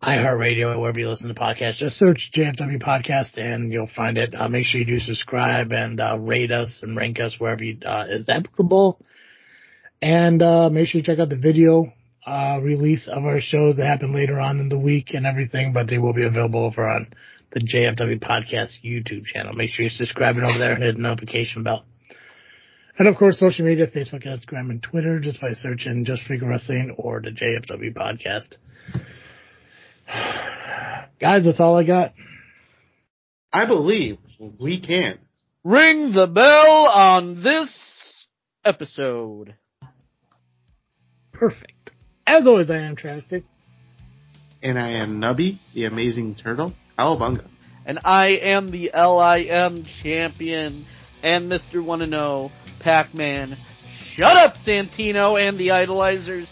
Speaker 2: iHeartRadio, wherever you listen to podcasts. Just search JFW Podcast and you'll find it. Uh, make sure you do subscribe and uh, rate us and rank us wherever you, uh, is applicable. And uh, make sure you check out the video uh, release of our shows that happen later on in the week and everything, but they will be available over on the JFW Podcast YouTube channel. Make sure you're subscribing over there and hit the notification bell. And of course, social media, Facebook, Instagram, and Twitter, just by searching Just Freak Wrestling or the JFW Podcast. Guys, that's all I got.
Speaker 3: I believe we can.
Speaker 4: Ring the bell on this episode.
Speaker 2: Perfect. As always, I am Travis-T.
Speaker 3: And I am Nubby, the amazing turtle. Cowabunga.
Speaker 4: And I am the LIM champion and Mr. Wanna Know, Pac-Man. Shut up, Santino and the Idolizers.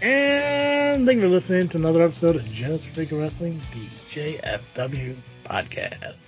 Speaker 2: And thank you for listening to another episode of Just Freak Wrestling, the JFW Podcast.